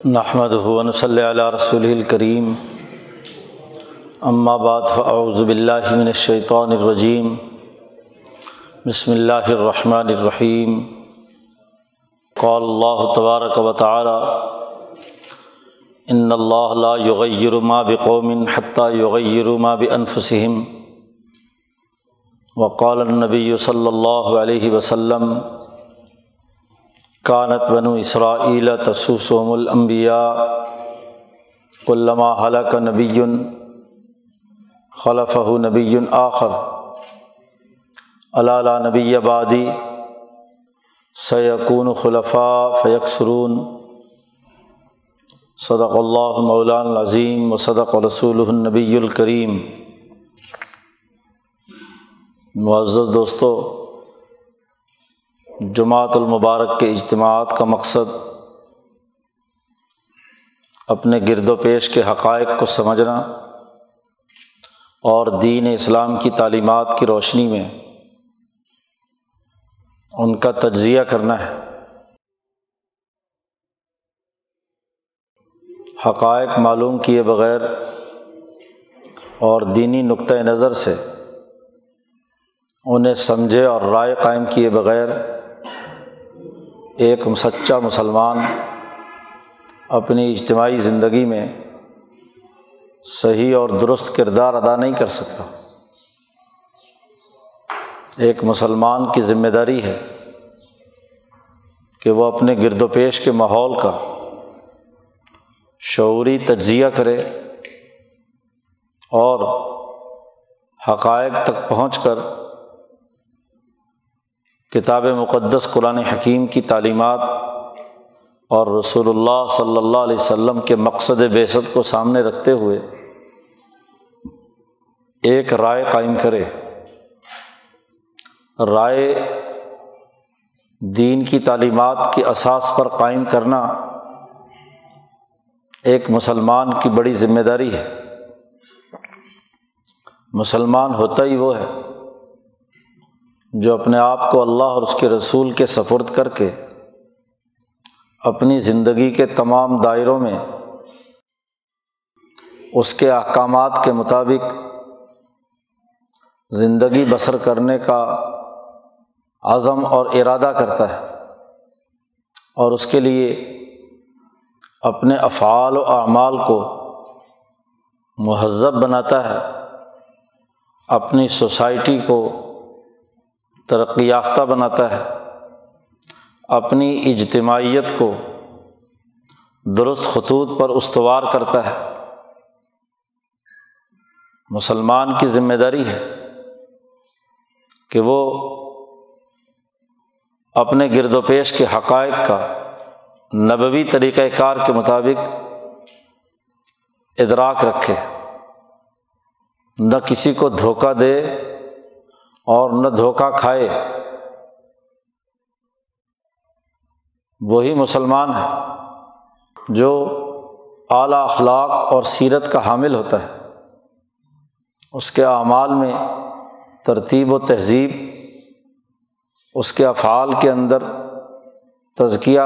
نحمد ہُون صلی اللہ رسول الکریم بعد فاعوذ باللہ من الشیطان الرجیم بسم اللہ الرحمن الرحیم قال اللہ تبارک و تعالی ان اللہ لا یغیر ما بقوم حتیٰ یغیر ما بانفسهم وقال النبی صلی اللہ علیہ وسلم کانت بنو اسرائیل تسوسوم الانبیاء علامہ حلق نبی خلف نبی آخر. علالہ نبی آبادی سیقون خلفاء فیکسرون صدق اللہ مولان العظیم و صدق رسول النبی الکریم معزز دوستو جماعت المبارک کے اجتماعات کا مقصد اپنے گرد و پیش کے حقائق کو سمجھنا اور دین اسلام کی تعلیمات کی روشنی میں ان کا تجزیہ کرنا ہے۔ حقائق معلوم کیے بغیر اور دینی نقطۂ نظر سے انہیں سمجھے اور رائے قائم کیے بغیر ایک سچا مسلمان اپنی اجتماعی زندگی میں صحیح اور درست کردار ادا نہیں کر سکتا۔ ایک مسلمان کی ذمہ داری ہے کہ وہ اپنے گرد و پیش کے ماحول کا شعوری تجزیہ کرے اور حقائق تک پہنچ کر کتاب مقدس قرآن حکیم کی تعلیمات اور رسول اللہ صلی اللہ علیہ وسلم کے مقصد بیست کو سامنے رکھتے ہوئے ایک رائے قائم کرے۔ رائے دین کی تعلیمات کی اساس پر قائم کرنا ایک مسلمان کی بڑی ذمہ داری ہے۔ مسلمان ہوتا ہی وہ ہے۔ جو اپنے آپ کو اللہ اور اس کے رسول کے سفرد کر کے اپنی زندگی کے تمام دائروں میں اس کے احکامات کے مطابق زندگی بسر کرنے کا عزم اور ارادہ کرتا ہے اور اس کے لیے اپنے افعال و اعمال کو مہذب بناتا ہے، اپنی سوسائٹی کو ترقی یافتہ بناتا ہے۔ اپنی اجتماعیت کو درست خطوط پر استوار کرتا ہے۔ مسلمان کی ذمہ داری ہے کہ وہ اپنے گرد و پیش کے حقائق کا نبوی طریقۂ کار کے مطابق ادراک رکھے۔ نہ کسی کو دھوکہ دے اور نہ دھوکہ کھائے۔ وہی مسلمان ہے جو اعلیٰ اخلاق اور سیرت کا حامل ہوتا ہے۔ اس کے اعمال میں ترتیب و تہذیب، اس کے افعال کے اندر تزکیہ،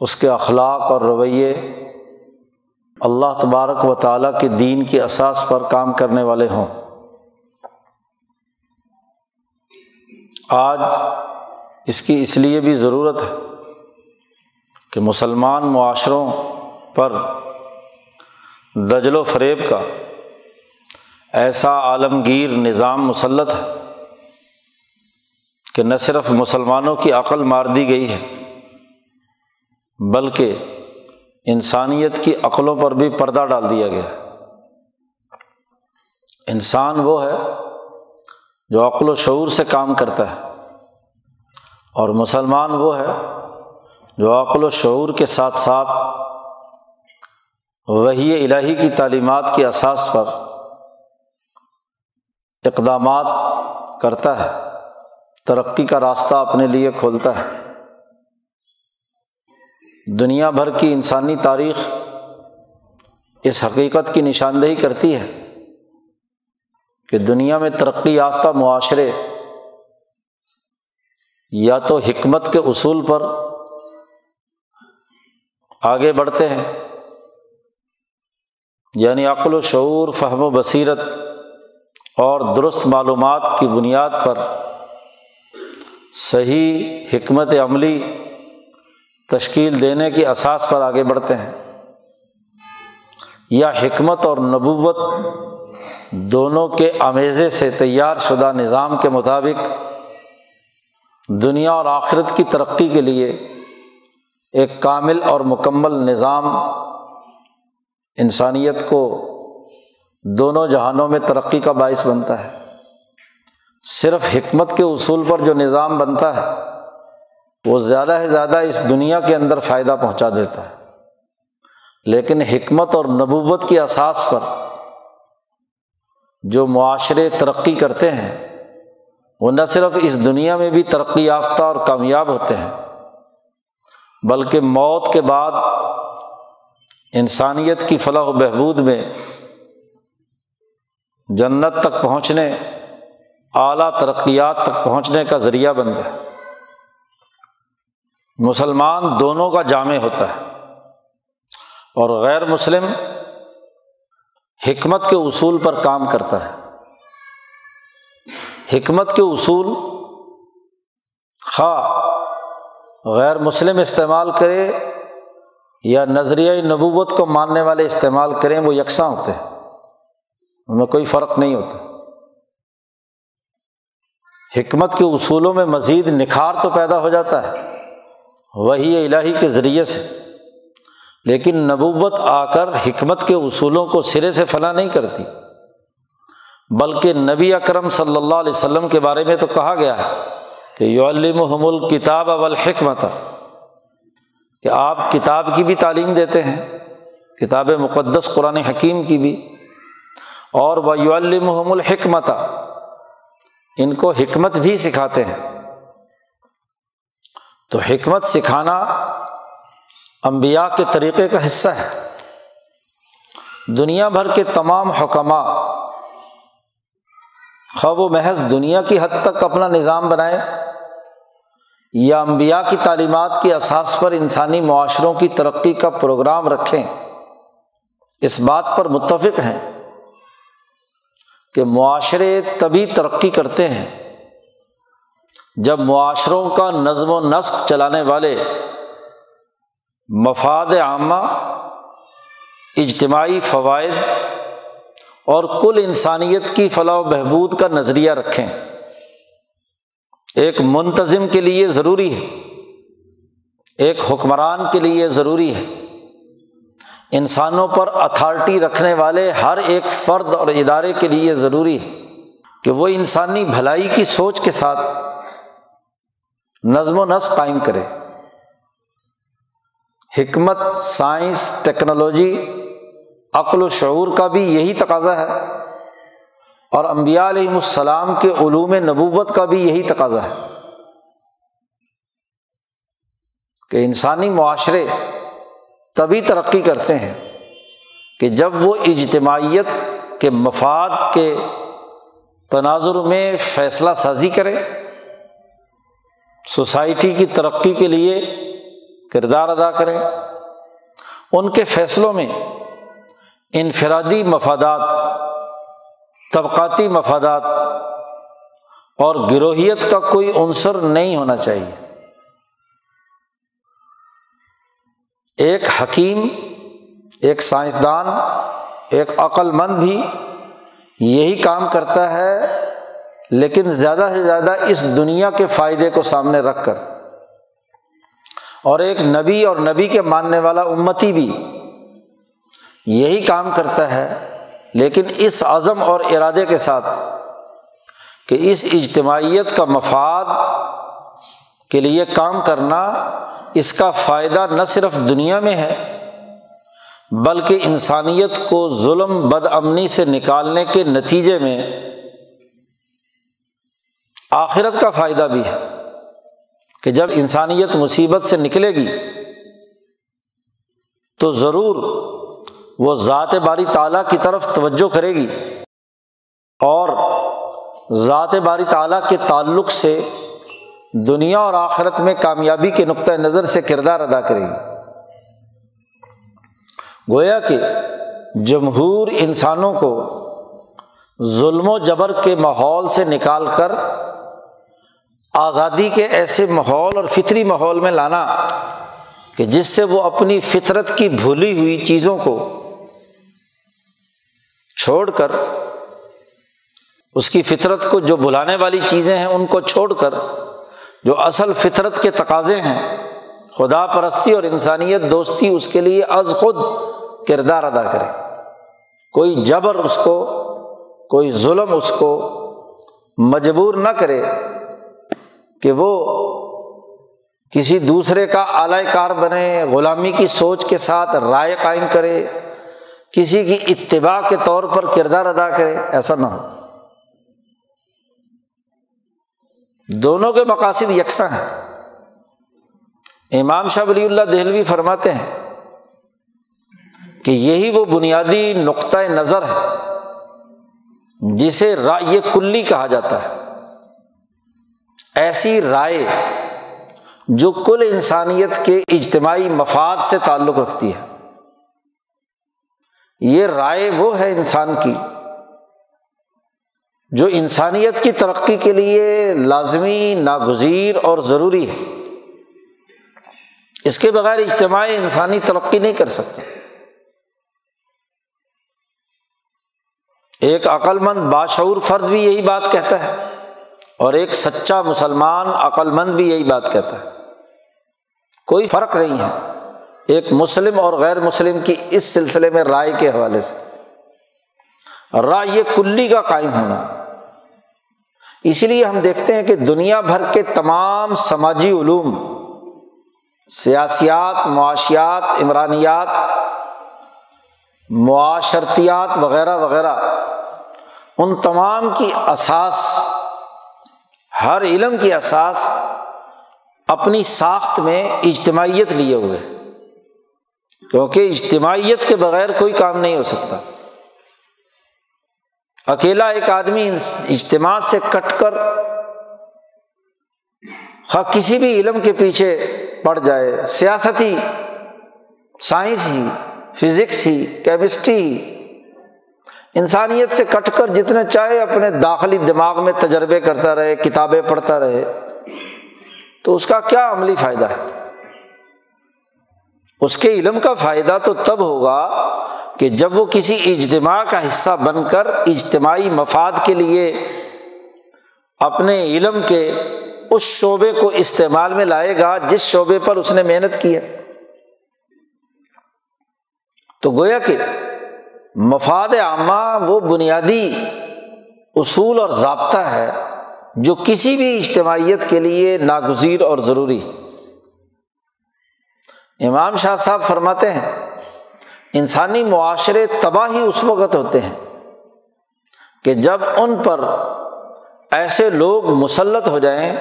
اس کے اخلاق اور رویے اللہ تبارک و تعالیٰ کے دین کی اساس پر کام کرنے والے ہوں۔ آج اس کی اس لیے بھی ضرورت ہے کہ مسلمان معاشروں پر دجل و فریب کا ایسا عالمگیر نظام مسلط ہے کہ نہ صرف مسلمانوں کی عقل مار دی گئی ہے، بلکہ انسانیت کی عقلوں پر بھی پردہ ڈال دیا گیا ہے۔ انسان وہ ہے جو عقل و شعور سے کام کرتا ہے۔ اور مسلمان وہ ہے جو عقل و شعور کے ساتھ ساتھ وہی الہی کی تعلیمات کی اساس پر اقدامات کرتا ہے، ترقی کا راستہ اپنے لیے کھولتا ہے۔ دنیا بھر کی انسانی تاریخ اس حقیقت کی نشاندہی کرتی ہے۔ کہ دنیا میں ترقی یافتہ معاشرے یا تو حکمت کے اصول پر آگے بڑھتے ہیں یعنی عقل و شعور، فہم و بصیرت اور درست معلومات کی بنیاد پر صحیح حکمت عملی تشکیل دینے کی اساس پر آگے بڑھتے ہیں۔ یا حکمت اور نبوت دونوں کے امیزے سے تیار شدہ نظام کے مطابق دنیا اور آخرت کی ترقی کے لیے ایک کامل اور مکمل نظام انسانیت کو دونوں جہانوں میں ترقی کا باعث بنتا ہے۔ صرف حکمت کے اصول پر جو نظام بنتا ہے، وہ زیادہ سے زیادہ اس دنیا کے اندر فائدہ پہنچا دیتا ہے۔ لیکن حکمت اور نبوت کی اساس پر جو معاشرے ترقی کرتے ہیں، وہ نہ صرف اس دنیا میں بھی ترقی یافتہ اور کامیاب ہوتے ہیں، بلکہ موت کے بعد انسانیت کی فلاح و بہبود میں جنت تک پہنچنے، اعلیٰ ترقیات تک پہنچنے کا ذریعہ بن جائے مسلمان دونوں کا جامع ہوتا ہے اور غیر مسلم حکمت کے اصول پر کام کرتا ہے۔ حکمت کے اصول خواہ غیر مسلم استعمال کرے یا نظریہ نبوت کو ماننے والے استعمال کریں، وہ یکساں ہوتے ہیں۔ ان میں کوئی فرق نہیں ہوتا۔ حکمت کے اصولوں میں مزید نکھار تو پیدا ہو جاتا ہے۔ وہی الہی کے ذریعے سے۔ لیکن نبوت آ کر حکمت کے اصولوں کو سرے سے فلاں نہیں کرتی۔ بلکہ نبی اکرم صلی اللہ علیہ وسلم کے بارے میں تو کہا گیا ہے کہ یو الم الکتاب اولحکمت کہ آپ کتاب کی بھی تعلیم دیتے ہیں، کتاب مقدس قرآن حکیم کی بھی، اور وہ یو الحکمت، ان کو حکمت بھی سکھاتے ہیں۔ تو حکمت سکھانا امبیا کے طریقے کا حصہ ہے۔ دنیا بھر کے تمام حکمہ خواہ و محض دنیا کی حد تک اپنا نظام بنائے یا امبیا کی تعلیمات کی اساس پر انسانی معاشروں کی ترقی کا پروگرام رکھیں۔ اس بات پر متفق ہیں کہ معاشرے تبھی ترقی کرتے ہیں جب معاشروں کا نظم و نسق چلانے والے مفاد عامہ، اجتماعی فوائد اور کل انسانیت کی فلاح و بہبود کا نظریہ رکھیں۔ ایک منتظم کے لیے ضروری ہے، ایک حکمران کے لیے ضروری ہے۔ انسانوں پر اتھارٹی رکھنے والے ہر ایک فرد اور ادارے کے لیے ضروری ہے کہ وہ انسانی بھلائی کی سوچ کے ساتھ نظم و نسق قائم کرے۔ حکمت، سائنس، ٹیکنالوجی، عقل و شعور کا بھی یہی تقاضا ہے۔ اور امبیا علیہم السلام کے علوم نبوت کا بھی یہی تقاضا ہے۔ کہ انسانی معاشرے تبھی ترقی کرتے ہیں کہ جب وہ اجتماعیت کے مفاد کے تناظر میں فیصلہ سازی کرے، سوسائٹی کی ترقی کے لیے کردار ادا کریں۔ ان کے فیصلوں میں انفرادی مفادات، طبقاتی مفادات اور گروہیت کا کوئی عنصر نہیں ہونا چاہیے۔ ایک حکیم، ایک سائنسدان، ایک عقل مند بھی یہی کام کرتا ہے، لیکن زیادہ سے زیادہ اس دنیا کے فائدے کو سامنے رکھ کر۔ اور ایک نبی اور نبی کے ماننے والا امتی بھی یہی کام کرتا ہے، لیکن اس عزم اور ارادے کے ساتھ کہ اس اجتماعیت کا مفاد کے لیے کام کرنا اس کا فائدہ نہ صرف دنیا میں ہے، بلکہ انسانیت کو ظلم، بد امنی سے نکالنے کے نتیجے میں آخرت کا فائدہ بھی ہے۔ کہ جب انسانیت مصیبت سے نکلے گی تو ضرور وہ ذات باری تعالیٰ کی طرف توجہ کرے گی اور ذات باری تعالیٰ کے تعلق سے دنیا اور آخرت میں کامیابی کے نقطۂ نظر سے کردار ادا کرے گی۔ گویا کہ جمہور انسانوں کو ظلم و جبر کے ماحول سے نکال کر آزادی کے ایسے ماحول اور فطری ماحول میں لانا کہ جس سے وہ اپنی فطرت کی بھولی ہوئی چیزوں کو چھوڑ کر، اس کی فطرت کو جو بلانے والی چیزیں ہیں، ان کو چھوڑ کر، جو اصل فطرت کے تقاضے ہیں، خدا پرستی اور انسانیت دوستی، اس کے لیے از خود کردار ادا کرے۔ کوئی جبر اس کو، کوئی ظلم اس کو مجبور نہ کرے۔ کہ وہ کسی دوسرے کا اعلی کار بنے، غلامی کی سوچ کے ساتھ رائے قائم کرے، کسی کی اتباع کے طور پر کردار ادا کرے، ایسا نہ ہو۔ دونوں کے مقاصد یکساں ہیں۔ امام شاہ ولی اللہ دہلوی فرماتے ہیں کہ یہی وہ بنیادی نقطۂ نظر ہے جسے رائے کلی کہا جاتا ہے۔ ایسی رائے جو کل انسانیت کے اجتماعی مفاد سے تعلق رکھتی ہے۔ یہ رائے وہ ہے انسان کی جو انسانیت کی ترقی کے لیے لازمی، ناگزیر اور ضروری ہے۔ اس کے بغیر اجتماعی انسانی ترقی نہیں کر سکتا ایک عقلمند باشعور فرد بھی یہی بات کہتا ہے۔ اور ایک سچا مسلمان عقلمند بھی یہی بات کہتا ہے۔ کوئی فرق نہیں ہے۔ ایک مسلم اور غیر مسلم کی اس سلسلے میں رائے کے حوالے سے۔ رائے کلی کا قائم ہونا۔ اسی لیے ہم دیکھتے ہیں کہ دنیا بھر کے تمام سماجی علوم، سیاسیات، معاشیات، عمرانیات، معاشرتیات وغیرہ وغیرہ، ان تمام کی اساس ہر علم کی اساس اپنی ساخت میں اجتماعیت لیے ہوئے کیونکہ اجتماعیت کے بغیر کوئی کام نہیں ہو سکتا۔ اکیلا ایک آدمی اجتماع سے کٹ کر ہاں کسی بھی علم کے پیچھے پڑ جائے۔ سیاست ہی سائنس ہی، فزکس ہی، کیمسٹری ہی انسانیت سے کٹ کر جتنے چاہے اپنے داخلی دماغ میں تجربے کرتا رہے، کتابیں پڑھتا رہے، تو اس کا کیا عملی فائدہ ہے؟ اس کے علم کا فائدہ تو تب ہوگا کہ جب وہ کسی اجتماع کا حصہ بن کر اجتماعی مفاد کے لیے اپنے علم کے اس شعبے کو استعمال میں لائے گا جس شعبے پر اس نے محنت کی ہے۔ تو گویا کہ مفاد عامہ وہ بنیادی اصول اور ضابطہ ہے جو کسی بھی اجتماعیت کے لیے ناگزیر اور ضروری امام شاہ صاحب فرماتے ہیں، انسانی معاشرے تباہی اس وقت ہوتے ہیں کہ جب ان پر ایسے لوگ مسلط ہو جائیں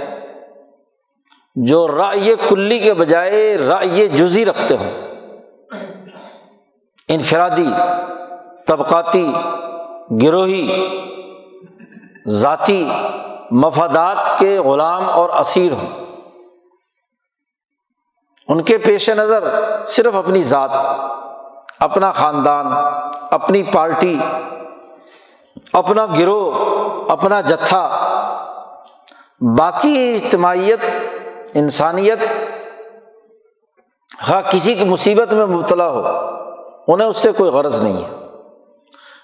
جو رائے کلی کے بجائے رائے جزی رکھتے ہوں۔ انفرادی طبقاتی، گروہی، ذاتی مفادات کے غلام اور اسیر ہوں۔ ان کے پیش نظر صرف اپنی ذات، اپنا خاندان، اپنی پارٹی، اپنا گروہ، اپنا جتھا، باقی اجتماعیت، انسانیت ہاں کسی کی مصیبت میں مبتلا ہو، انہیں اس سے کوئی غرض نہیں ہے۔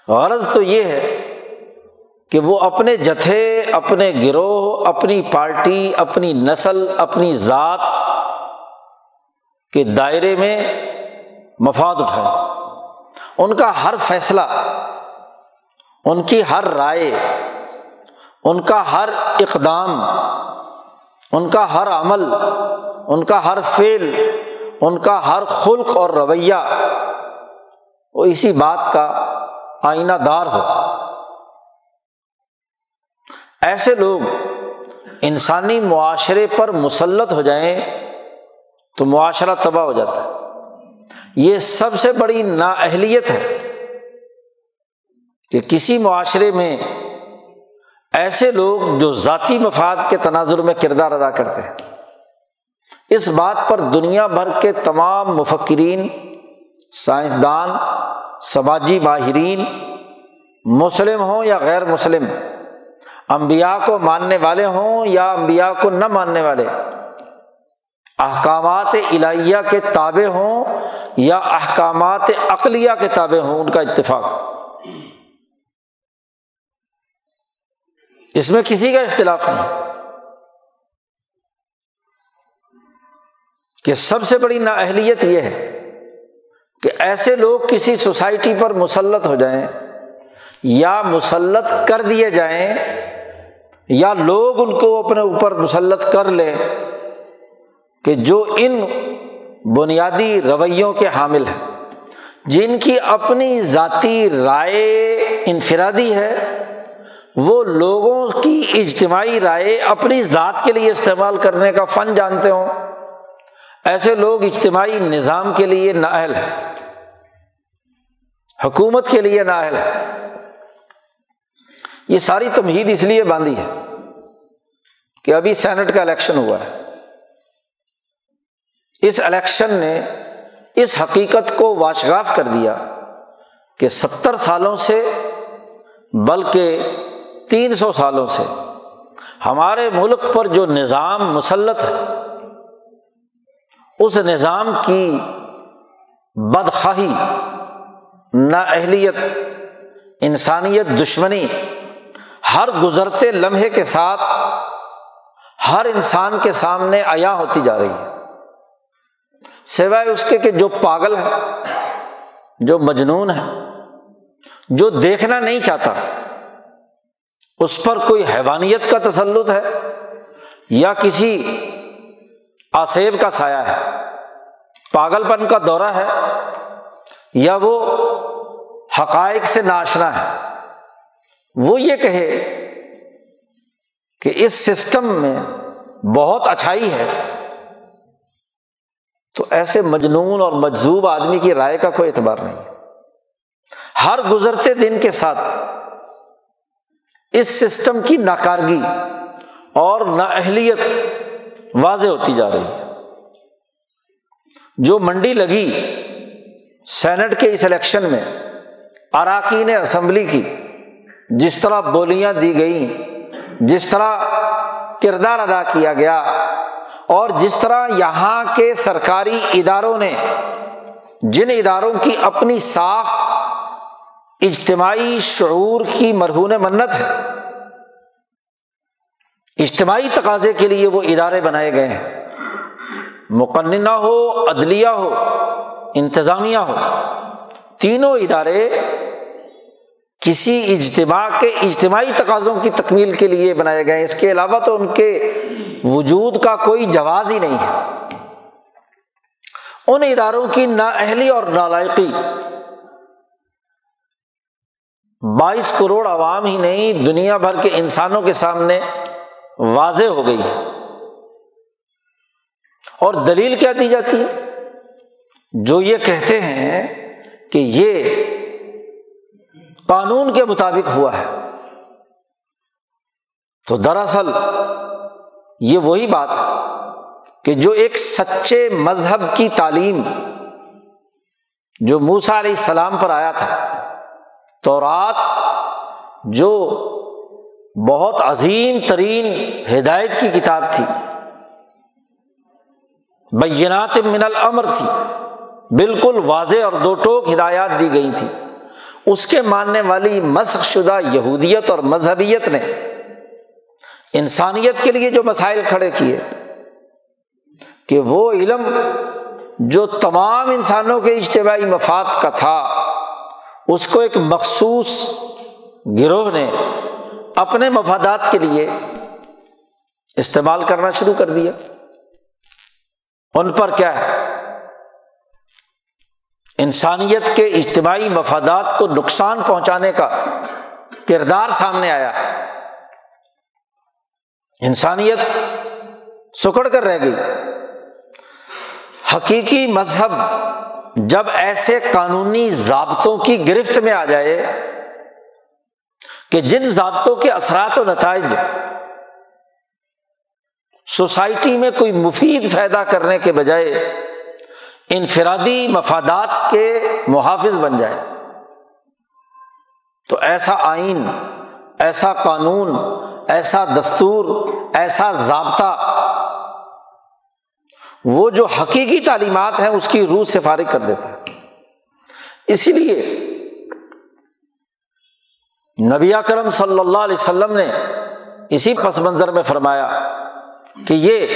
غرض تو یہ ہے کہ وہ اپنے جتھے، اپنے گروہ، اپنی پارٹی، اپنی نسل، اپنی ذات کے دائرے میں مفاد اٹھائے ان کا ہر فیصلہ، ان کی ہر رائے، ان کا ہر اقدام، ان کا ہر عمل، ان کا ہر فعل، ان کا ہر خلق اور رویہ، وہ اسی بات کا آئینہ دار ہو۔ ایسے لوگ انسانی معاشرے پر مسلط ہو جائیں تو معاشرہ تباہ ہو جاتا ہے۔ یہ سب سے بڑی نااہلیت ہے کہ کسی معاشرے میں ایسے لوگ جو ذاتی مفاد کے تناظر میں کردار ادا کرتے ہیں۔ اس بات پر دنیا بھر کے تمام مفکرین، سائنسدان سماجی ماہرین مسلم ہوں یا غیر مسلم امبیا کو ماننے والے ہوں یا امبیا کو نہ ماننے والے، احکامات الہیہ کے تابع ہوں یا احکامات عقلیہ کے تابع ہوں، ان کا اتفاق۔ اس میں کسی کا اختلاف نہیں۔ کہ سب سے بڑی نااہلیت یہ ہے کہ ایسے لوگ کسی سوسائٹی پر مسلط ہو جائیں یا مسلط کر دیے جائیں یا لوگ ان کو اپنے اوپر مسلط کر لیں کہ جو ان بنیادی رویوں کے حامل ہیں، جن کی اپنی ذاتی رائے انفرادی ہے، وہ لوگوں کی اجتماعی رائے اپنی ذات کے لیے استعمال کرنے کا فن جانتے ہوں۔ ایسے لوگ اجتماعی نظام کے لیے نااہل ہے حکومت کے لیے نااہل ہے یہ ساری تمہید اس لیے باندھی ہے کہ ابھی سینٹ کا الیکشن ہوا ہے۔ اس الیکشن نے اس حقیقت کو واشگاف کر دیا کہ ستر سالوں سے بلکہ تین سو سالوں سے ہمارے ملک پر جو نظام مسلط ہے اس نظام کی بدخواہی، نااہلیت، انسانیت دشمنی، ہر گزرتے لمحے کے ساتھ ہر انسان کے سامنے عیا ہوتی جا رہی ہے۔ سوائے اس کے کہ جو پاگل ہے، جو مجنون ہے، جو دیکھنا نہیں چاہتا، اس پر کوئی حیوانیت کا تسلط ہے یا کسی آسیب کا سایہ ہے۔ پاگل پن کا دورہ ہے۔ یا وہ حقائق سے ناشنا ہے۔ وہ یہ کہے کہ اس سسٹم میں بہت اچھائی ہے۔ تو ایسے مجنون اور مجزوب آدمی کی رائے کا کوئی اعتبار نہیں۔ ہر گزرتے دن کے ساتھ اس سسٹم کی ناکارگی اور نااہلیت واضح ہوتی جا رہی ہے۔ جو منڈی لگی سینٹ کے اس الیکشن میں، اراکین اسمبلی کی، جس طرح بولیاں دی گئیں، جس طرح کردار ادا کیا گیا، اور جس طرح یہاں کے سرکاری اداروں نے، جن اداروں کی اپنی ساخت، اجتماعی شعور کی مرہون منت ہے اجتماعی تقاضے کے لیے وہ ادارے بنائے گئے ہیں۔ مقننہ ہو، عدلیہ ہو، انتظامیہ ہو، تینوں ادارے کسی اجتماع کے اجتماعی تقاضوں کی تکمیل کے لیے بنائے گئے اس کے علاوہ تو ان کے وجود کا کوئی جواز ہی نہیں ہے۔ ان اداروں کی نااہلی اور نالائقی بائیس کروڑ عوام ہی نہیں، دنیا بھر کے انسانوں کے سامنے واضح ہو گئی ہے اور دلیل کیا دی جاتی ہے؟ جو یہ کہتے ہیں کہ یہ قانون کے مطابق ہوا ہے۔ تو دراصل یہ وہی بات ہے کہ جو ایک سچے مذہب کی تعلیم جو موسا علیہ السلام پر آیا تھا تو رات جو بہت عظیم ترین ہدایت کی کتاب تھی۔ بینات من العمر تھی۔ بالکل واضح اور دو ٹوک ہدایات دی گئی تھی۔ اس کے ماننے والی مسخ شدہ یہودیت اور مذہبیت نے انسانیت کے لیے جو مسائل کھڑے کیے کہ وہ علم جو تمام انسانوں کے اجتماعی مفاد کا تھا، اس کو ایک مخصوص گروہ نے اپنے مفادات کے لیے استعمال کرنا شروع کر دیا۔ ان پر کیا ہے؟ انسانیت کے اجتماعی مفادات کو نقصان پہنچانے کا کردار سامنے آیا۔ انسانیت سکڑ کر رہ گئی۔ حقیقی مذہب جب ایسے قانونی ضابطوں کی گرفت میں آ جائے کہ جن ضابطوں کے اثرات و نتائج سوسائٹی میں کوئی مفید پیدا کرنے کے بجائے انفرادی مفادات کے محافظ بن جائے۔ تو ایسا آئین، ایسا قانون، ایسا دستور، ایسا ضابطہ، وہ جو حقیقی تعلیمات ہیں اس کی روح سے فارغ کر دیتا ہے۔ اسی لیے نبی کرم صلی اللہ علیہ وسلم نے اسی پس منظر میں فرمایا کہ یہ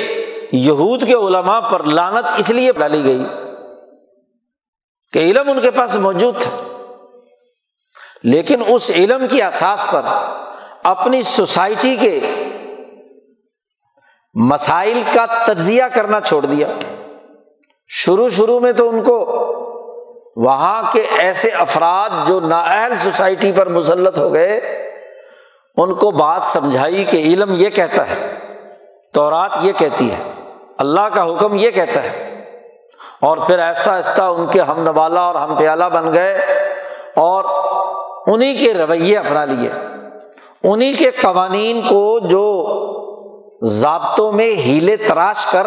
یہود کے علماء پر لانت اس لیے ڈالی گئی کہ علم ان کے پاس موجود تھا۔ لیکن اس علم کی احساس پر اپنی سوسائٹی کے مسائل کا تجزیہ کرنا چھوڑ دیا۔ شروع شروع میں تو ان کو وہاں کے ایسے افراد جو نااہل سوسائٹی پر مسلط ہو گئے، ان کو بات سمجھائی کہ علم یہ کہتا ہے تو رات یہ کہتی ہے، اللہ کا حکم یہ کہتا ہے۔ اور پھر ایسا ایسا ان کے ہم نوالا اور ہم پیالہ بن گئے اور انہیں کے رویے اپنا لیے۔ انہیں کے قوانین کو جو ضابطوں میں ہیلے تراش کر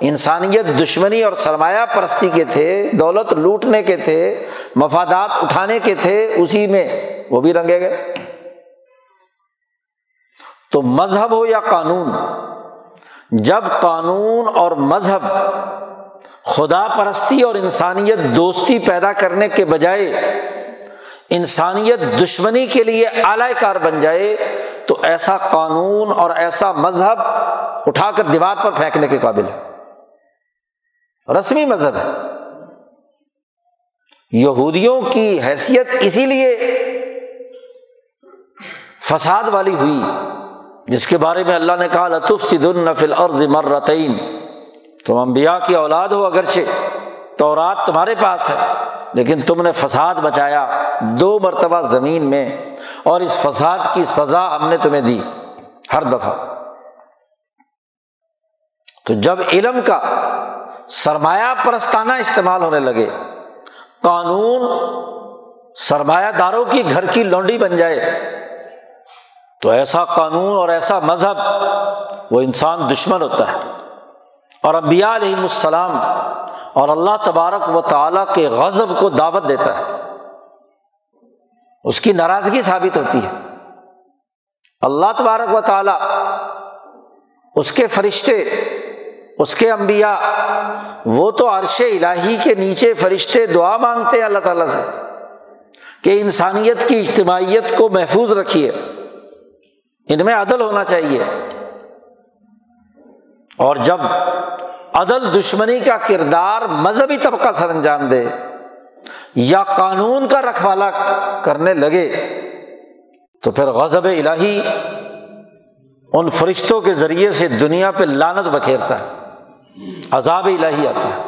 انسانیت دشمنی اور سرمایہ پرستی کے تھے، دولت لوٹنے کے تھے، مفادات اٹھانے کے تھے، اسی میں وہ بھی رنگے گئے۔ تو مذہب ہو یا قانون، جب قانون اور مذہب خدا پرستی اور انسانیت دوستی پیدا کرنے کے بجائے انسانیت دشمنی کے لیے اعلی کار بن جائے تو ایسا قانون اور ایسا مذہب اٹھا کر دیوار پر پھینکنے کے قابل ہے۔ رسمی مذہب ہے۔ یہودیوں کی حیثیت اسی لیے فساد والی ہوئی، جس کے بارے میں اللہ نے کہا لطف سد النفل اور ذمر تم امبیا کی اولاد ہو، اگرچہ تورات تمہارے پاس ہے۔ لیکن تم نے فساد بچایا دو مرتبہ زمین میں اور اس فساد کی سزا ہم نے تمہیں دی ہر دفعہ۔ تو جب علم کا سرمایہ پرستانہ استعمال ہونے لگے، قانون سرمایہ داروں کی گھر کی لونڈی بن جائے، تو ایسا قانون اور ایسا مذہب وہ انسان دشمن ہوتا ہے۔ اور ابیا علیہم السلام اور اللہ تبارک و تعالیٰ کے غضب کو دعوت دیتا ہے۔ اس کی ناراضگی ثابت ہوتی ہے۔ اللہ تبارک و تعالیٰ اس کے فرشتے، اس کے انبیاء، وہ تو عرش الہی کے نیچے فرشتے دعا مانگتے ہیں اللہ تعالیٰ سے کہ انسانیت کی اجتماعیت کو محفوظ رکھیے۔ ان میں عدل ہونا چاہیے۔ اور جب عدل دشمنی کا کردار مذہبی طبقہ سر انجام دے یا قانون کا رکھوالا کرنے لگے تو پھر غضب الہی ان فرشتوں کے ذریعے سے دنیا پہ لانت بکھیرتا ہے، عذاب الہی آتا ہے۔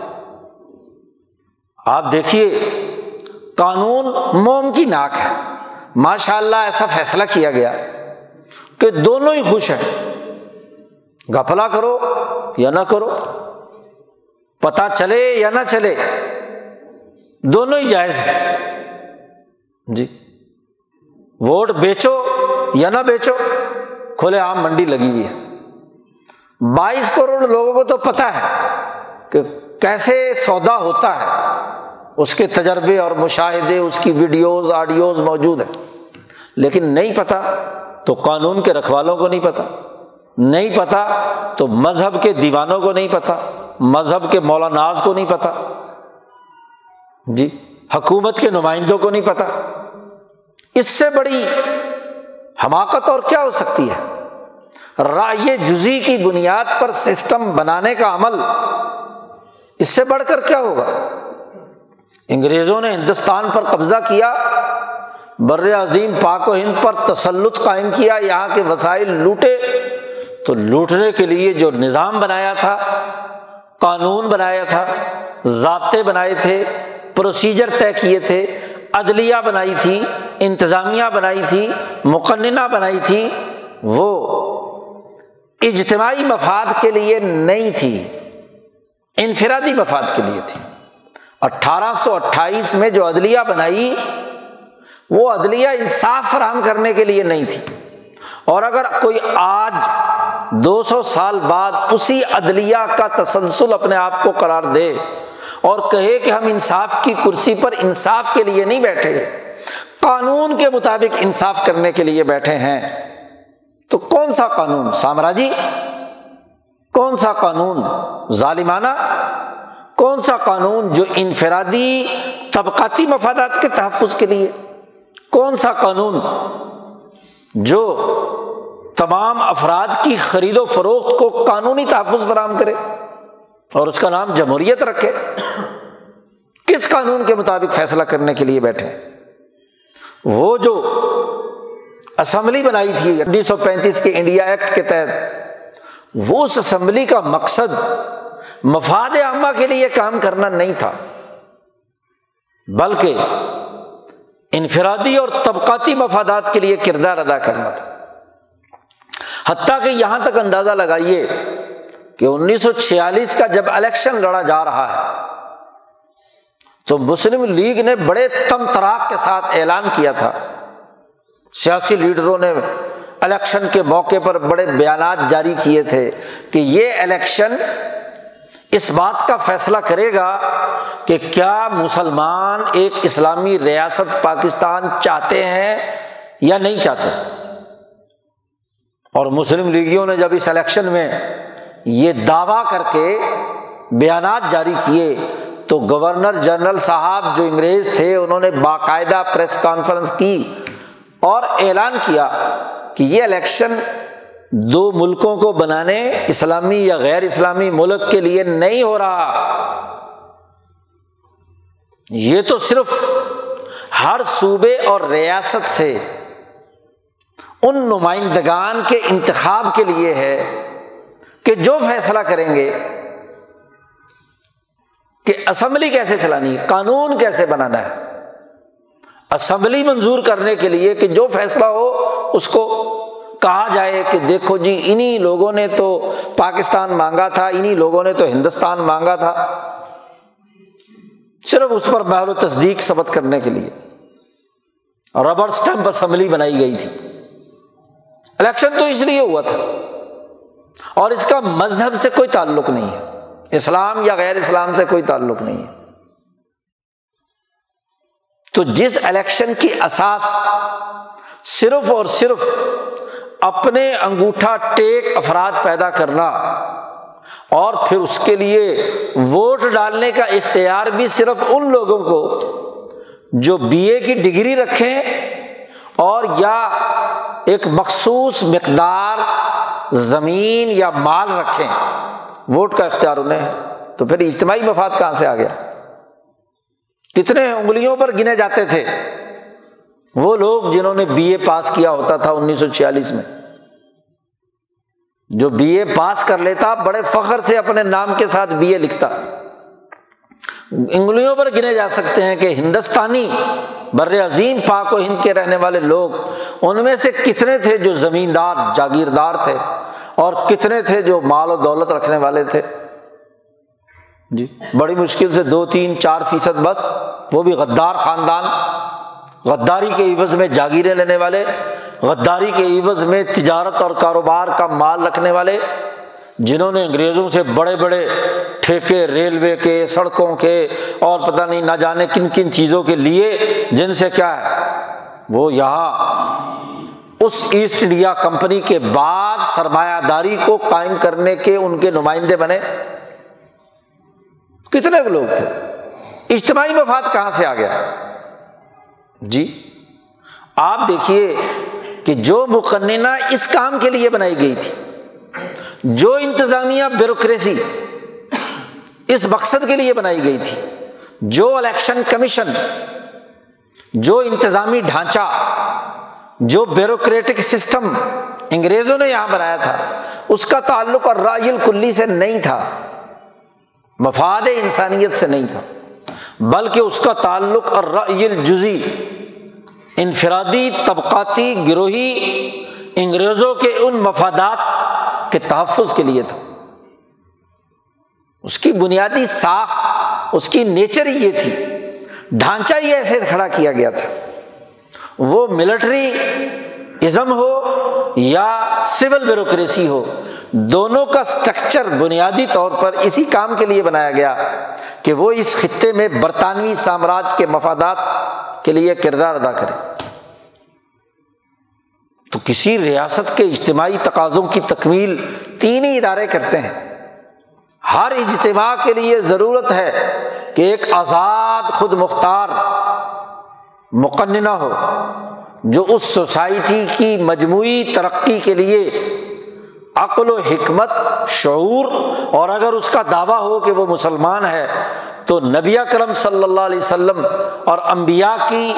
آپ دیکھیے، قانون موم کی ناک ہے۔ ماشاء اللہ ایسا فیصلہ کیا گیا کہ دونوں ہی خوش ہیں۔ گپلا کرو یا نہ کرو۔ پتا چلے یا نہ چلے، دونوں ہی جائز ہے جی ووٹ بیچو یا نہ بیچو، کھلے عام منڈی لگی ہوئی ہے۔ بائیس کروڑ لوگوں کو تو پتا ہے کہ کیسے سودا ہوتا ہے۔ اس کے تجربے اور مشاہدے، اس کی ویڈیوز، آڈیوز موجود ہیں۔ لیکن نہیں پتا تو قانون کے رکھوالوں کو نہیں پتا نہیں پتا تو مذہب کے دیوانوں کو نہیں پتا مذہب کے مولاناز کو نہیں پتا۔ جی حکومت کے نمائندوں کو نہیں پتا۔ اس سے بڑی حماقت اور کیا ہو سکتی ہے؟ رائے جزی کی بنیاد پر سسٹم بنانے کا عمل۔ اس سے بڑھ کر کیا ہوگا؟ انگریزوں نے ہندوستان پر قبضہ کیا۔ بر عظیم پاک و ہند پر تسلط قائم کیا۔ یہاں کے وسائل لوٹے۔ تو لوٹنے کے لیے جو نظام بنایا تھا قانون بنایا تھا، ضابطے بنائے تھے پروسیجر طے کیے تھے، عدلیہ بنائی تھی، انتظامیہ بنائی تھی، مقننہ بنائی تھی، وہ اجتماعی مفاد کے لیے نہیں تھی، انفرادی مفاد کے لیے تھی۔ اٹھارہ سو اٹھائیس میں جو عدلیہ بنائی، وہ عدلیہ انصاف فراہم کرنے کے لیے نہیں تھی۔ اور اگر کوئی آج دو سو سال بعد اسی عدلیہ کا تسلسل اپنے آپ کو قرار دے اور کہے کہ ہم انصاف کی کرسی پر انصاف کے لیے نہیں بیٹھے، قانون کے مطابق انصاف کرنے کے لیے بیٹھے ہیں۔ تو کون سا قانون؟ سامراجی؟ کون سا قانون؟ ظالمانہ؟ کون سا قانون جو انفرادی طبقاتی مفادات کے تحفظ کے لیے؟ کون سا قانون جو تمام افراد کی خرید و فروخت کو قانونی تحفظ فراہم کرے اور اس کا نام جمہوریت رکھے۔ کس قانون کے مطابق فیصلہ کرنے کے لیے بیٹھے؟ وہ جو اسمبلی بنائی تھی انیس سو پینتیس کے انڈیا ایکٹ کے تحت، وہ اس اسمبلی کا مقصد مفاد عامہ کے لیے کام کرنا نہیں تھا، بلکہ انفرادی اور طبقاتی مفادات کے لیے کردار ادا کرنا تھا۔ حتیٰ کہ یہاں تک اندازہ لگائیے کہ انیس سو چھیالیس کا جب الیکشن لڑا جا رہا ہے، تو مسلم لیگ نے بڑے تم تراک کے ساتھ اعلان کیا تھا۔ سیاسی لیڈروں نے الیکشن کے موقع پر بڑے بیانات جاری کیے تھے کہ یہ الیکشن اس بات کا فیصلہ کرے گا کہ کیا مسلمان ایک اسلامی ریاست پاکستان چاہتے ہیں یا نہیں چاہتے۔ اور مسلم لیگیوں نے جب اس الیکشن میں یہ دعویٰ کر کے بیانات جاری کیے، تو گورنر جنرل صاحب جو انگریز تھے، انہوں نے باقاعدہ پریس کانفرنس کی اور اعلان کیا کہ یہ الیکشن دو ملکوں کو بنانے، اسلامی یا غیر اسلامی ملک کے لیے نہیں ہو رہا۔ یہ تو صرف ہر صوبے اور ریاست سے ان نمائندگان کے انتخاب کے لیے ہے کہ جو فیصلہ کریں گے کہ اسمبلی کیسے چلانی ہے، قانون کیسے بنانا ہے۔ اسمبلی منظور کرنے کے لیے کہ جو فیصلہ ہو، اس کو کہا جائے کہ دیکھو جی انہیں لوگوں نے تو پاکستان مانگا تھا انہیں لوگوں نے تو ہندوستان مانگا تھا۔ صرف اس پر محل و تصدیق ثبت کرنے کے لیے۔ ربر اسٹمپ اسمبلی بنائی گئی تھی۔ الیکشن تو اس لیے ہوا تھا۔ اور اس کا مذہب سے کوئی تعلق نہیں ہے۔ اسلام یا غیر اسلام سے کوئی تعلق نہیں ہے۔ تو جس الیکشن کی اساس صرف اور صرف اپنے انگوٹھا ٹیک افراد پیدا کرنا اور پھر اس کے لیے ووٹ ڈالنے کا اختیار بھی صرف ان لوگوں کو جو بی اے کی ڈگری رکھیں اور یا ایک مخصوص مقدار زمین یا مال رکھیں۔ ووٹ کا اختیار انہیں ہے۔ تو پھر اجتماعی مفاد کہاں سے آ گیا؟ کتنے انگلیوں پر گنے جاتے تھے۔ وہ لوگ جنہوں نے بی اے پاس کیا ہوتا تھا انیس سو چھیالیس میں۔ جو بی اے پاس کر لیتا، بڑے فخر سے اپنے نام کے ساتھ بی اے لکھتا۔ انگلیوں پر گنے جا سکتے ہیں کہ ہندوستانی بر عظیم پاک و ہند کے رہنے والے لوگ، ان میں سے کتنے تھے جو زمیندار، جاگیردار تھے؟ اور کتنے تھے جو مال و دولت رکھنے والے تھے؟ جی بڑی مشکل سے دو، تین، چار فیصد بس، وہ بھی غدار خاندان، غداری کے عوض میں جاگیریں لینے والے، غداری کے عوض میں تجارت اور کاروبار کا مال رکھنے والے جنہوں نے انگریزوں سے بڑے بڑے ٹھیکے، ریلوے کے، سڑکوں کے اور پتہ نہیں نہ جانے کن کن چیزوں کے لیے جن سے کیا ہے؟ وہ یہاں اس ایسٹ انڈیا کمپنی کے بعد سرمایہ داری کو قائم کرنے کے ان کے نمائندے بنے۔ کتنے لوگ تھے؟ اجتماعی مفاد کہاں سے آ گیا؟ جی آپ دیکھیے کہ جو مقننہ اس کام کے لیے بنائی گئی تھی جو انتظامیہ بیوروکریسی اس مقصد کے لیے بنائی گئی تھی، جو الیکشن کمیشن، جو انتظامی ڈھانچہ، جو بیوروکریٹک سسٹم انگریزوں نے یہاں بنایا تھا، اس کا تعلق اور رائل کلی سے نہیں تھا، مفاد انسانیت سے نہیں تھا، بلکہ اس کا تعلق اور رائل جزی انفرادی، طبقاتی، گروہی انگریزوں کے ان مفادات کے تحفظ کے لیے تھا۔ اس کی بنیادی ساخت، اس کی نیچر ہی یہ تھی۔ ڈھانچہ ہی ایسے کھڑا کیا گیا تھا۔ وہ ملٹری ازم ہو یا سول بیوروکریسی ہو، دونوں کا اسٹرکچر بنیادی طور پر اسی کام کے لیے بنایا گیا کہ وہ اس خطے میں برطانوی سامراج کے مفادات کے لیے کردار ادا کرے تو کسی ریاست کے اجتماعی تقاضوں کی تکمیل تین ہی ادارے کرتے ہیں۔ ہر اجتماع کے لیے ضرورت ہے کہ ایک آزاد خود مختار مقننہ ہو، جو اس سوسائٹی کی مجموعی ترقی کے لیے عقل و حکمت، شعور، اور اگر اس کا دعویٰ ہو کہ وہ مسلمان ہے، تو نبی کرم صلی اللہ علیہ وسلم اور امبیا کی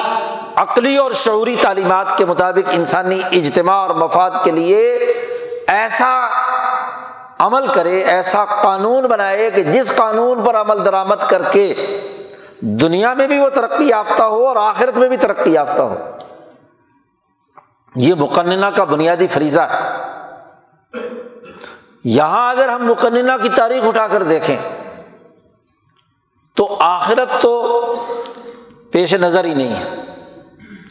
عقلی اور شعوری تعلیمات کے مطابق انسانی اجتماع اور مفاد کے لیے ایسا عمل کرے، ایسا قانون بنائے کہ جس قانون پر عمل درآمد کر کے دنیا میں بھی وہ ترقی یافتہ ہو اور آخرت میں بھی ترقی یافتہ ہو۔ یہ مقننہ کا بنیادی فریضہ ہے۔ یہاں اگر ہم مقننہ کی تاریخ اٹھا کر دیکھیں تو آخرت تو پیش نظر ہی نہیں ہے۔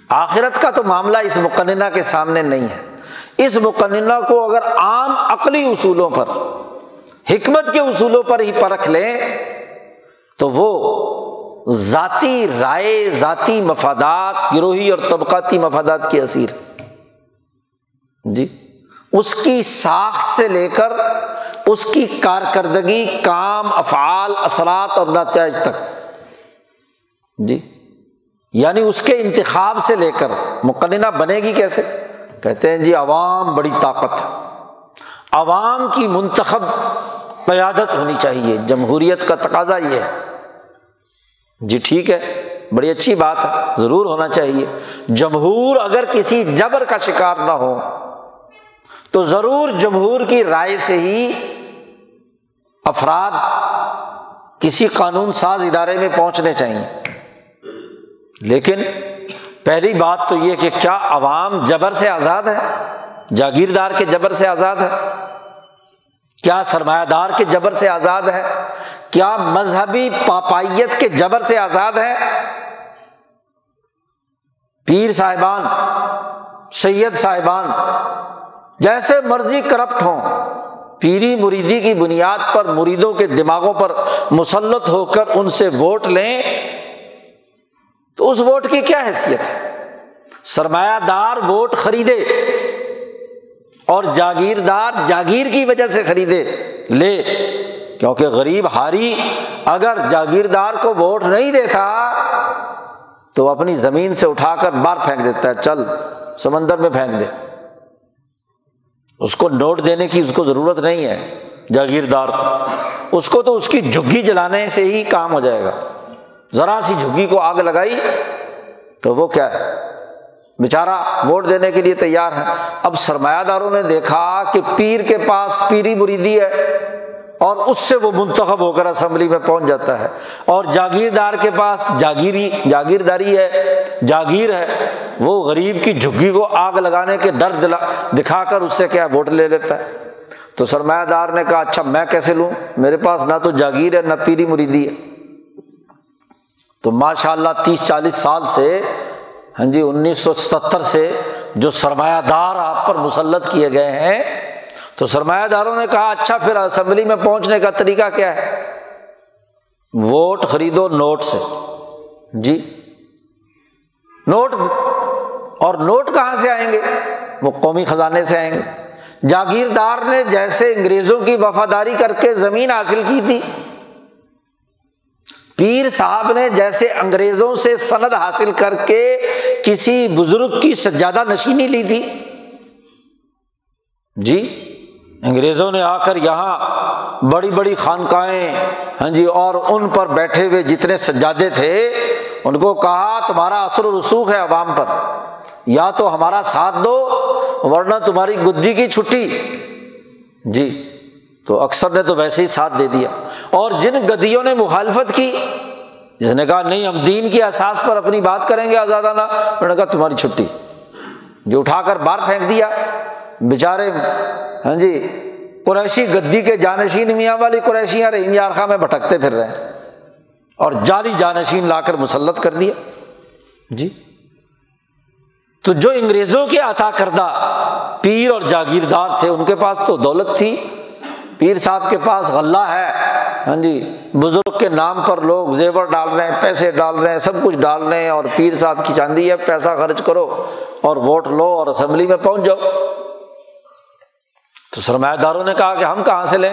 آخرت کا تو معاملہ اس مقننہ کے سامنے نہیں ہے۔ اس مقننہ کو اگر عام عقلی اصولوں پر، حکمت کے اصولوں پر ہی پرکھ لیں، تو وہ ذاتی رائے، ذاتی مفادات، گروہی اور طبقاتی مفادات کی اثیر۔ جی؟ اس کی ساخت سے لے کر اس کی کارکردگی، کام، افعال، اثرات اور نتائج تک۔ جی۔ یعنی اس کے انتخاب سے لے کر۔ مقننہ بنے گی کیسے؟ کہتے ہیں جی عوام بڑی طاقت عوام کی منتخب قیادت ہونی چاہیے۔ جمہوریت کا تقاضا یہ ہے۔ جی ٹھیک ہے، بڑی اچھی بات ہے، ضرور ہونا چاہیے۔ جمہور اگر کسی جبر کا شکار نہ ہو تو ضرور جمہور کی رائے سے ہی افراد کسی قانون ساز ادارے میں پہنچنے چاہیے لیکن پہلی بات تو یہ کہ کیا عوام جبر سے آزاد ہے؟ جاگیردار کے جبر سے آزاد ہے؟ کیا سرمایہ دار کے جبر سے آزاد ہے؟ کیا مذہبی پاپائیت کے جبر سے آزاد ہے؟ پیر صاحبان، سید صاحبان جیسے مرضی کرپٹ ہوں، پیری مریدی کی بنیاد پر مریدوں کے دماغوں پر مسلط ہو کر ان سے ووٹ لیں، تو اس ووٹ کی کیا حیثیت ہے؟ سرمایہ دار ووٹ خریدے اور جاگیردار جاگیر کی وجہ سے خریدے لے، کیونکہ غریب ہاری اگر جاگیردار کو ووٹ نہیں دیتا تو اپنی زمین سے اٹھا کر باہر پھینک دیتا ہے، چل سمندر میں پھینک دے۔ اس کو نوٹ دینے کی اس کو ضرورت نہیں ہے، جاگیردار۔ کو اس کو تو اس کی جھگی جلانے سے ہی کام ہو جائے گا۔ ذرا سی جھگی کو آگ لگائی تو وہ کیا ہے؟ بیچارہ ووٹ دینے کے لیے تیار ہے۔ اب سرمایہ داروں نے دیکھا کہ پیر کے پاس پیری مریدی ہے اور اس سے وہ منتخب ہو کر اسمبلی میں پہنچ جاتا ہے۔ اور جاگیردار کے پاس جاگیری، جاگیرداری ہے، جاگیر ہے۔ وہ غریب کی جھگی کو آگ لگانے کے ڈر دلا دکھا کر اس سے کیا ووٹ لے لیتا ہے؟ تو سرمایہ دار نے کہا اچھا میں کیسے لوں؟ میرے پاس نہ تو جاگیر ہے، نہ پیری مریدی ہے۔ تو ماشاء اللہ تیس چالیس سال سے ہاں جی انیس سو ستر سے جو سرمایہ دار آپ پر مسلط کیے گئے ہیں، تو سرمایہ داروں نے کہا اچھا پھر اسمبلی میں پہنچنے کا طریقہ کیا ہے؟ ووٹ خریدو نوٹ سے۔ جی نوٹ اور نوٹ کہاں سے آئیں گے؟ وہ قومی خزانے سے آئیں گے۔ جاگیردار نے جیسے انگریزوں کی وفاداری کر کے زمین حاصل کی تھی، پیر صاحب نے جیسے انگریزوں سے سند حاصل کر کے کسی بزرگ کی سجادہ نشینی لی تھی۔ جی انگریزوں نے آ کر یہاں بڑی بڑی خانقاہیں ہاں جی اور ان پر بیٹھے ہوئے جتنے سجادے تھے، ان کو کہا، تمہارا اثر و رسوخ ہے عوام پر۔ یا تو ہمارا ساتھ دو ورنہ تمہاری گدی کی چھٹی۔ جی تو اکثر نے تو ویسے ہی ساتھ دے دیا۔ اور جن گدیوں نے مخالفت کی، جس نے کہا نہیں، ہم دین کے احساس پر اپنی بات کریں گے آزادانہ، انہوں نے کہا تمہاری چھٹی۔ جو اٹھا کر باہر پھینک دیا۔ بیچارے ہاں جی قریشی گدی کے جانشین میاں والی قریشیاں رحیم یارخا میں بھٹکتے پھر رہے۔ اور جعلی جانشین لا کر مسلط کر دیا۔ جی۔ تو جو انگریزوں کے عطا کردہ پیر اور جاگیردار تھے، ان کے پاس تو دولت تھی۔ پیر صاحب کے پاس غلہ ہے۔ ہاں جی بزرگ کے نام پر لوگ زیور ڈال رہے ہیں، پیسے ڈال رہے ہیں، سب کچھ ڈال رہے ہیں اور پیر صاحب کی چاندی ہے، پیسہ خرچ کرو اور ووٹ لو اور اسمبلی میں پہنچ جاؤ۔ تو سرمایہ داروں نے کہا کہ ہم کہاں سے لیں؟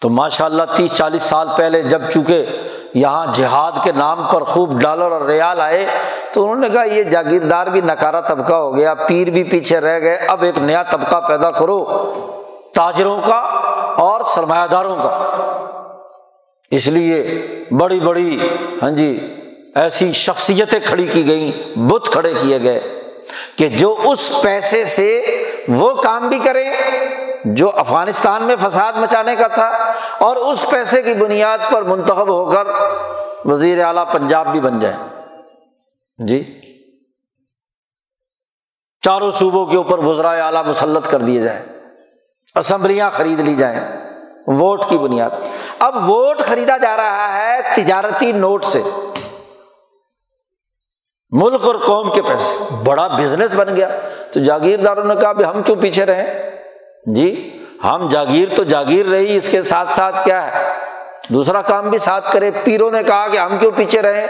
تو ماشاء اللہ تیس چالیس سال پہلے جب چونکہ یہاں جہاد کے نام پر خوب ڈالر اور ریال آئے، تو انہوں نے کہا، یہ جاگیردار بھی نکارا طبقہ ہو گیا، پیر بھی پیچھے رہ گئے، اب ایک نیا طبقہ پیدا کرو، تاجروں کا اور سرمایہ داروں کا۔ اس لیے بڑی بڑی ہاں جی ایسی شخصیتیں کھڑی کی گئیں، بت کھڑے کیے گئے کہ جو اس پیسے سے وہ کام بھی کریں جو افغانستان میں فساد مچانے کا تھا اور اس پیسے کی بنیاد پر منتخب ہو کر وزیر اعلیٰ پنجاب بھی بن جائے۔ جی۔ چاروں صوبوں کے اوپر وزرائے اعلیٰ مسلط کر دیے جائیں۔ اسمبلیاں خرید لی جائیں۔ ووٹ کی بنیاد۔ اب ووٹ خریدا جا رہا ہے تجارتی نوٹ سے۔ ملک اور قوم کے پیسے۔ بڑا بزنس بن گیا۔ تو جاگیرداروں نے کہا بھی ہم کیوں پیچھے رہیں جی ہم جاگیر تو جاگیر رہی، اس کے ساتھ ساتھ کیا ہے؟ دوسرا کام بھی ساتھ کرے۔ پیروں نے کہا کہ ہم کیوں پیچھے رہے؟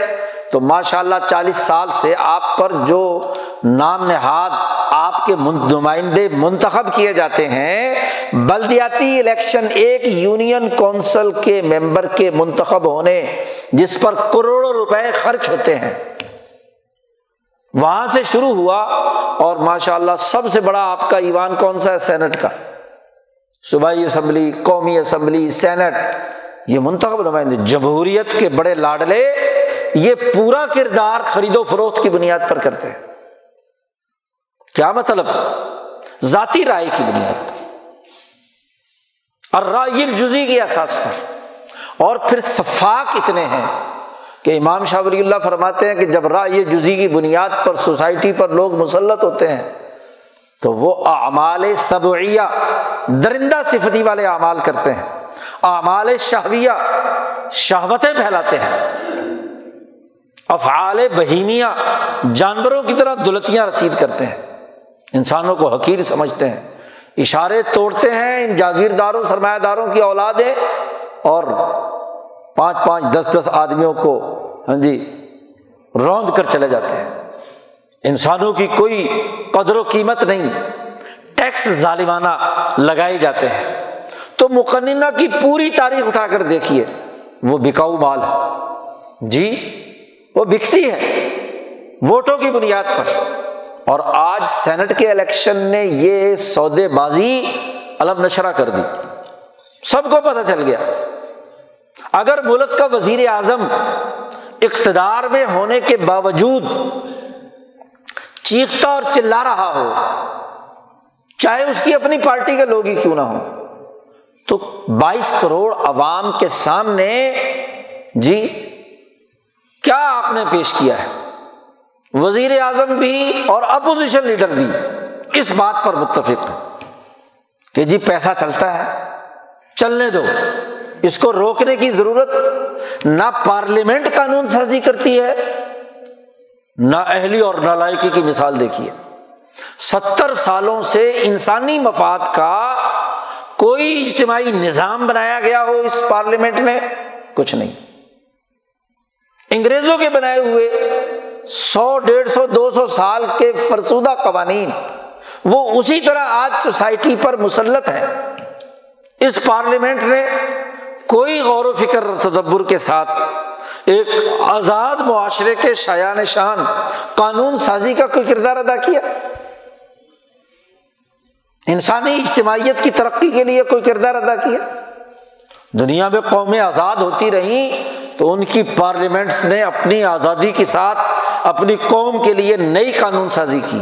تو ماشاء اللہ چالیس سال سے آپ پر جو نام نہاد آپ کے نمائندے منتخب کیے جاتے ہیں، بلدیاتی الیکشن ایک یونین کونسل کے ممبر کے منتخب ہونے، جس پر کروڑوں روپئے خرچ ہوتے ہیں۔ وہاں سے شروع ہوا اور ماشاء اللہ سب سے بڑا آپ کا ایوان کون سا ہے؟ سینٹ کا۔ صوبائی اسمبلی، قومی اسمبلی، سینٹ۔ یہ منتخب نمائندے، جمہوریت کے بڑے لاڈلے یہ پورا کردار خرید و فروخت کی بنیاد پر کرتے ہیں۔ کیا مطلب؟ ذاتی رائے کی بنیاد پر۔ اور رائے جزی کے احساس پر۔ اور پھر صفاق اتنے ہیں۔ کہ امام شاہ ولی اللہ فرماتے ہیں کہ جب رائے جزی کی بنیاد پر سوسائٹی پر لوگ مسلط ہوتے ہیں، تو وہ اعمال صبعیہ درندہ صفتی والے اعمال کرتے ہیں۔ اعمال شہویہ، شہوتیں پھیلاتے ہیں۔ افعال بہیمیا جانوروں کی طرح دلتیاں رسید کرتے ہیں۔ انسانوں کو حقیر سمجھتے ہیں۔ اشارے توڑتے ہیں ان جاگیرداروں، سرمایہ داروں کی اولادیں اور پانچ پانچ دس دس آدمیوں کو ہاں جی روند کر چلے جاتے ہیں۔ انسانوں کی کوئی قدر و قیمت نہیں، ٹیکس ظالمانہ لگائے جاتے ہیں۔ تو مقننہ کی پوری تاریخ اٹھا کر دیکھیے، وہ بکاؤ مال۔ ہے جی وہ بکتی ہے ووٹوں کی بنیاد پر۔ اور آج سینٹ کے الیکشن نے یہ سودے بازی علم نشرہ کر دی۔ سب کو پتہ چل گیا۔ اگر ملک کا وزیر اعظم اقتدار میں ہونے کے باوجود چیختا اور چلا رہا ہو، چاہے اس کی اپنی پارٹی کے لوگ ہی کیوں نہ ہو تو بائیس کروڑ عوام کے سامنے جی کیا آپ نے پیش کیا ہے؟ وزیر اعظم بھی اور اپوزیشن لیڈر بھی اس بات پر متفق ہے کہ جی پیسہ چلتا ہے، چلنے دو۔ اس کو روکنے کی ضرورت نہ پارلیمنٹ قانون سازی کرتی ہے، نہ اہلی اور نہ لائقی کی مثال دیکھیے۔ ستر سالوں سے انسانی مفاد کا کوئی اجتماعی نظام بنایا گیا ہو اس پارلیمنٹ میں؟ کچھ نہیں۔ انگریزوں کے بنائے ہوئے سو، ڈیڑھ سو، دو سو سال کے فرسودہ قوانین، وہ اسی طرح آج سوسائٹی پر مسلط ہے اس پارلیمنٹ نے کوئی غور و فکر تدبر کے ساتھ، ایک آزاد معاشرے کے شایان شان، قانون سازی کا کوئی کردار ادا کیا؟ انسانی اجتماعیت کی ترقی کے لیے کوئی کردار ادا کیا؟ دنیا میں قومیں آزاد ہوتی رہیں تو ان کی پارلیمنٹس نے اپنی آزادی کے ساتھ اپنی قوم کے لیے نئی قانون سازی کی۔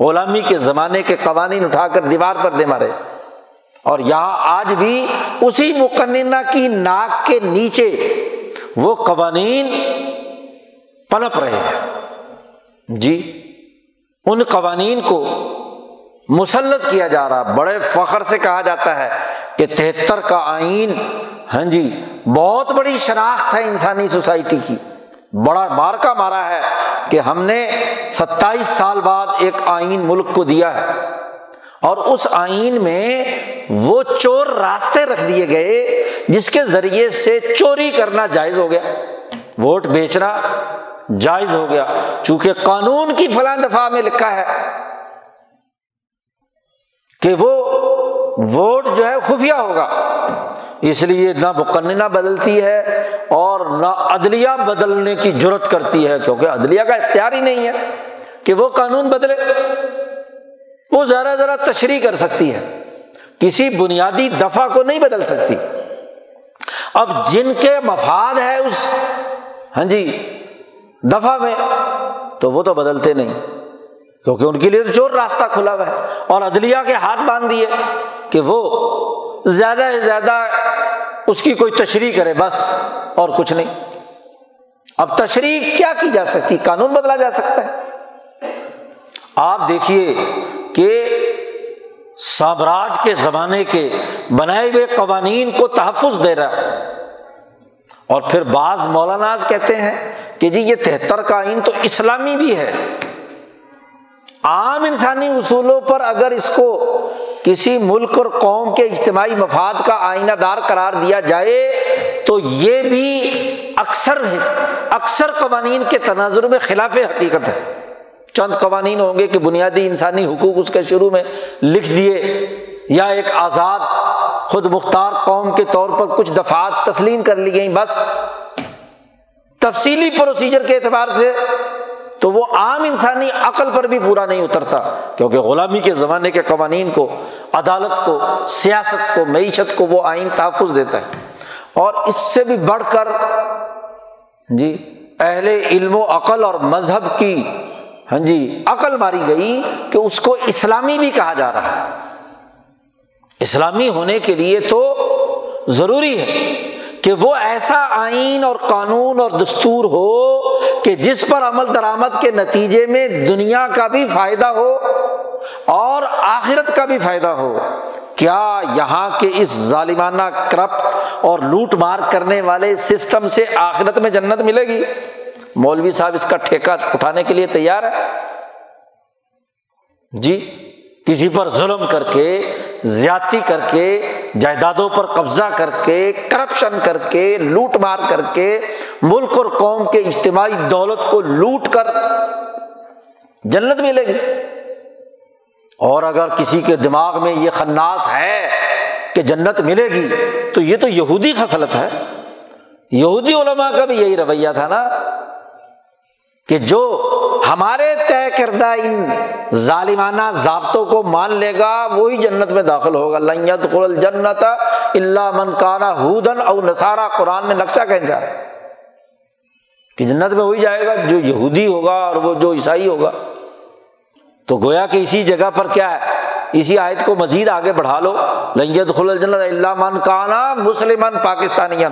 غلامی کے زمانے کے قوانین اٹھا کر دیوار پر دے مارے۔ اور یہاں آج بھی اسی مقننہ کی ناک کے نیچے وہ قوانین پنپ رہے ہیں۔ جی ان قوانین کو مسلط کیا جا رہا، بڑے فخر سے کہا جاتا ہے کہ تہتر کا آئین ہاں جی بہت بڑی شناخت ہے انسانی سوسائٹی کی۔ بڑا مارکا مارا ہے کہ ہم نے ستائیس سال بعد ایک آئین ملک کو دیا ہے۔ اور اس آئین میں وہ چور راستے رکھ دیے گئے جس کے ذریعے سے چوری کرنا جائز ہو گیا۔ ووٹ بیچنا جائز ہو گیا۔ چونکہ قانون کی فلاں دفعہ میں لکھا ہے کہ وہ ووٹ جو ہے خفیہ ہوگا۔ اس لیے نہ مقننہ بدلتی ہے اور نہ عدلیہ بدلنے کی ضرورت کرتی ہے، کیونکہ عدلیہ کا اختیار ہی نہیں ہے کہ وہ قانون بدلے۔ وہ ذرا ذرا تشریح کر سکتی ہے۔ کسی بنیادی دفعہ کو نہیں بدل سکتی۔ اب جن کے مفاد ہے اس ہاں جی دفعہ میں، تو وہ تو بدلتے نہیں۔ کیونکہ ان کے لیے تو چور راستہ کھلا ہوا ہے۔ اور عدلیہ کے ہاتھ باندھ دیے کہ وہ زیادہ سے زیادہ اس کی کوئی تشریح کرے بس، اور کچھ نہیں۔ اب تشریح کیا کی جا سکتی؟ قانون بدلا جا سکتا ہے۔ آپ دیکھیے کہ سامراج کے زمانے کے بنائے ہوئے قوانین کو تحفظ دے رہا اور پھر بعض مولانا کہتے ہیں کہ جی یہ تہتر کا آئین تو اسلامی بھی ہے۔ عام انسانی اصولوں پر اگر اس کو کسی ملک اور قوم کے اجتماعی مفاد کا آئینہ دار قرار دیا جائے تو یہ بھی اکثر ہے۔ اکثر قوانین کے تناظر میں خلاف حقیقت ہے۔ چند قوانین ہوں گے کہ بنیادی انسانی حقوق اس کے شروع میں لکھ دیے یا ایک آزاد خود مختار قوم کے طور پر کچھ دفعات تسلیم کر لی گئیں، بس۔ تفصیلی پروسیجر کے اعتبار سے تو وہ عام انسانی عقل پر بھی پورا نہیں اترتا، کیونکہ غلامی کے زمانے کے قوانین کو، عدالت کو، سیاست کو، معیشت کو وہ آئین تحفظ دیتا ہے۔ اور اس سے بھی بڑھ کر جی اہل علم و عقل اور مذہب کی ہاں جی عقل ماری گئی کہ اس کو اسلامی بھی کہا جا رہا ہے۔ اسلامی ہونے کے لیے تو ضروری ہے کہ وہ ایسا آئین اور قانون اور دستور ہو کہ جس پر عمل درآمد کے نتیجے میں دنیا کا بھی فائدہ ہو اور آخرت کا بھی فائدہ ہو۔ کیا یہاں کے اس ظالمانہ کرپٹ اور لوٹ مار کرنے والے سسٹم سے آخرت میں جنت ملے گی؟ مولوی صاحب اس کا ٹھیکہ اٹھانے کے لیے تیار ہے؟ جی کسی پر ظلم کر کے، زیادتی کر کے، جائیدادوں پر قبضہ کر کے، کرپشن کر کے، لوٹ مار کر کے، ملک اور قوم کے اجتماعی دولت کو لوٹ کر جنت ملے گی۔ اور اگر کسی کے دماغ میں یہ خناس ہے کہ جنت ملے گی، تو یہ تو یہودی خصلت ہے۔ یہودی علماء کا بھی یہی رویہ تھا نا۔ کہ جو ہمارے طے کردہ ان ظالمانہ ضابطوں کو مان لے گا، وہی جنت میں داخل ہوگا۔ لنت خل جنت اللہ من کانا ہودن او نسارا قرآن میں نقشہ کھینچا کہ جنت میں وہی جائے گا، جو یہودی ہوگا اور وہ جو عیسائی ہوگا۔ تو گویا کہ اسی جگہ پر کیا ہے؟ اسی آیت کو مزید آگے بڑھا لو۔ لنت خل جنت اللہ من کانا مسلمان پاکستانی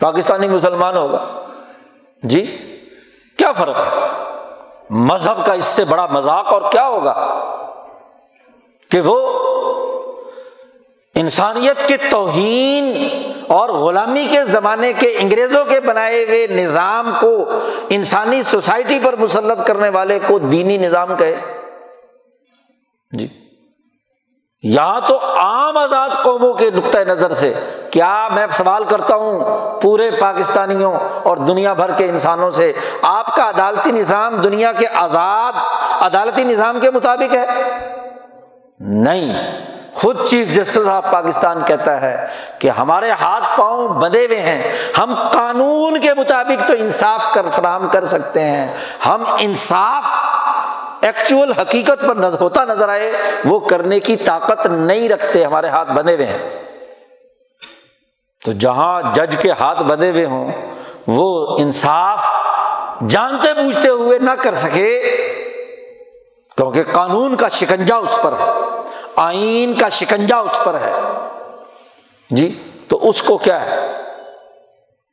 پاکستانی مسلمان ہوگا۔ جی؟ کیا فرق ہے؟ مذہب کا اس سے بڑا مذاق اور کیا ہوگا؟ کہ وہ انسانیت کے توہین اور غلامی کے زمانے کے انگریزوں کے بنائے ہوئے نظام کو انسانی سوسائٹی پر مسلط کرنے والے کو دینی نظام کہے۔ جی۔ یہاں تو عام آزاد قوموں کے نقطۂ نظر سے کیا میں سوال کرتا ہوں پورے پاکستانیوں اور دنیا بھر کے انسانوں سے؟ آپ کا عدالتی نظام دنیا کے آزاد، عدالتی نظام کے مطابق ہے؟ نہیں۔ خود چیف جسٹس آف پاکستان کہتا ہے کہ ہمارے ہاتھ پاؤں بندے ہوئے ہیں۔ ہم قانون کے مطابق تو انصاف کر فراہم کر سکتے ہیں۔ ہم انصاف ایکچوئل حقیقت پر ہوتا نظر آئے، وہ کرنے کی طاقت نہیں رکھتے، ہمارے ہاتھ بندے ہوئے ہیں۔ تو جہاں جج کے ہاتھ بندے ہوئے ہوں، وہ انصاف جانتے بوجھتے ہوئے نہ کر سکے، کیونکہ قانون کا شکنجا اس پر ہے، آئین کا شکنجا اس پر ہے۔ جی تو اس کو کیا ہے؟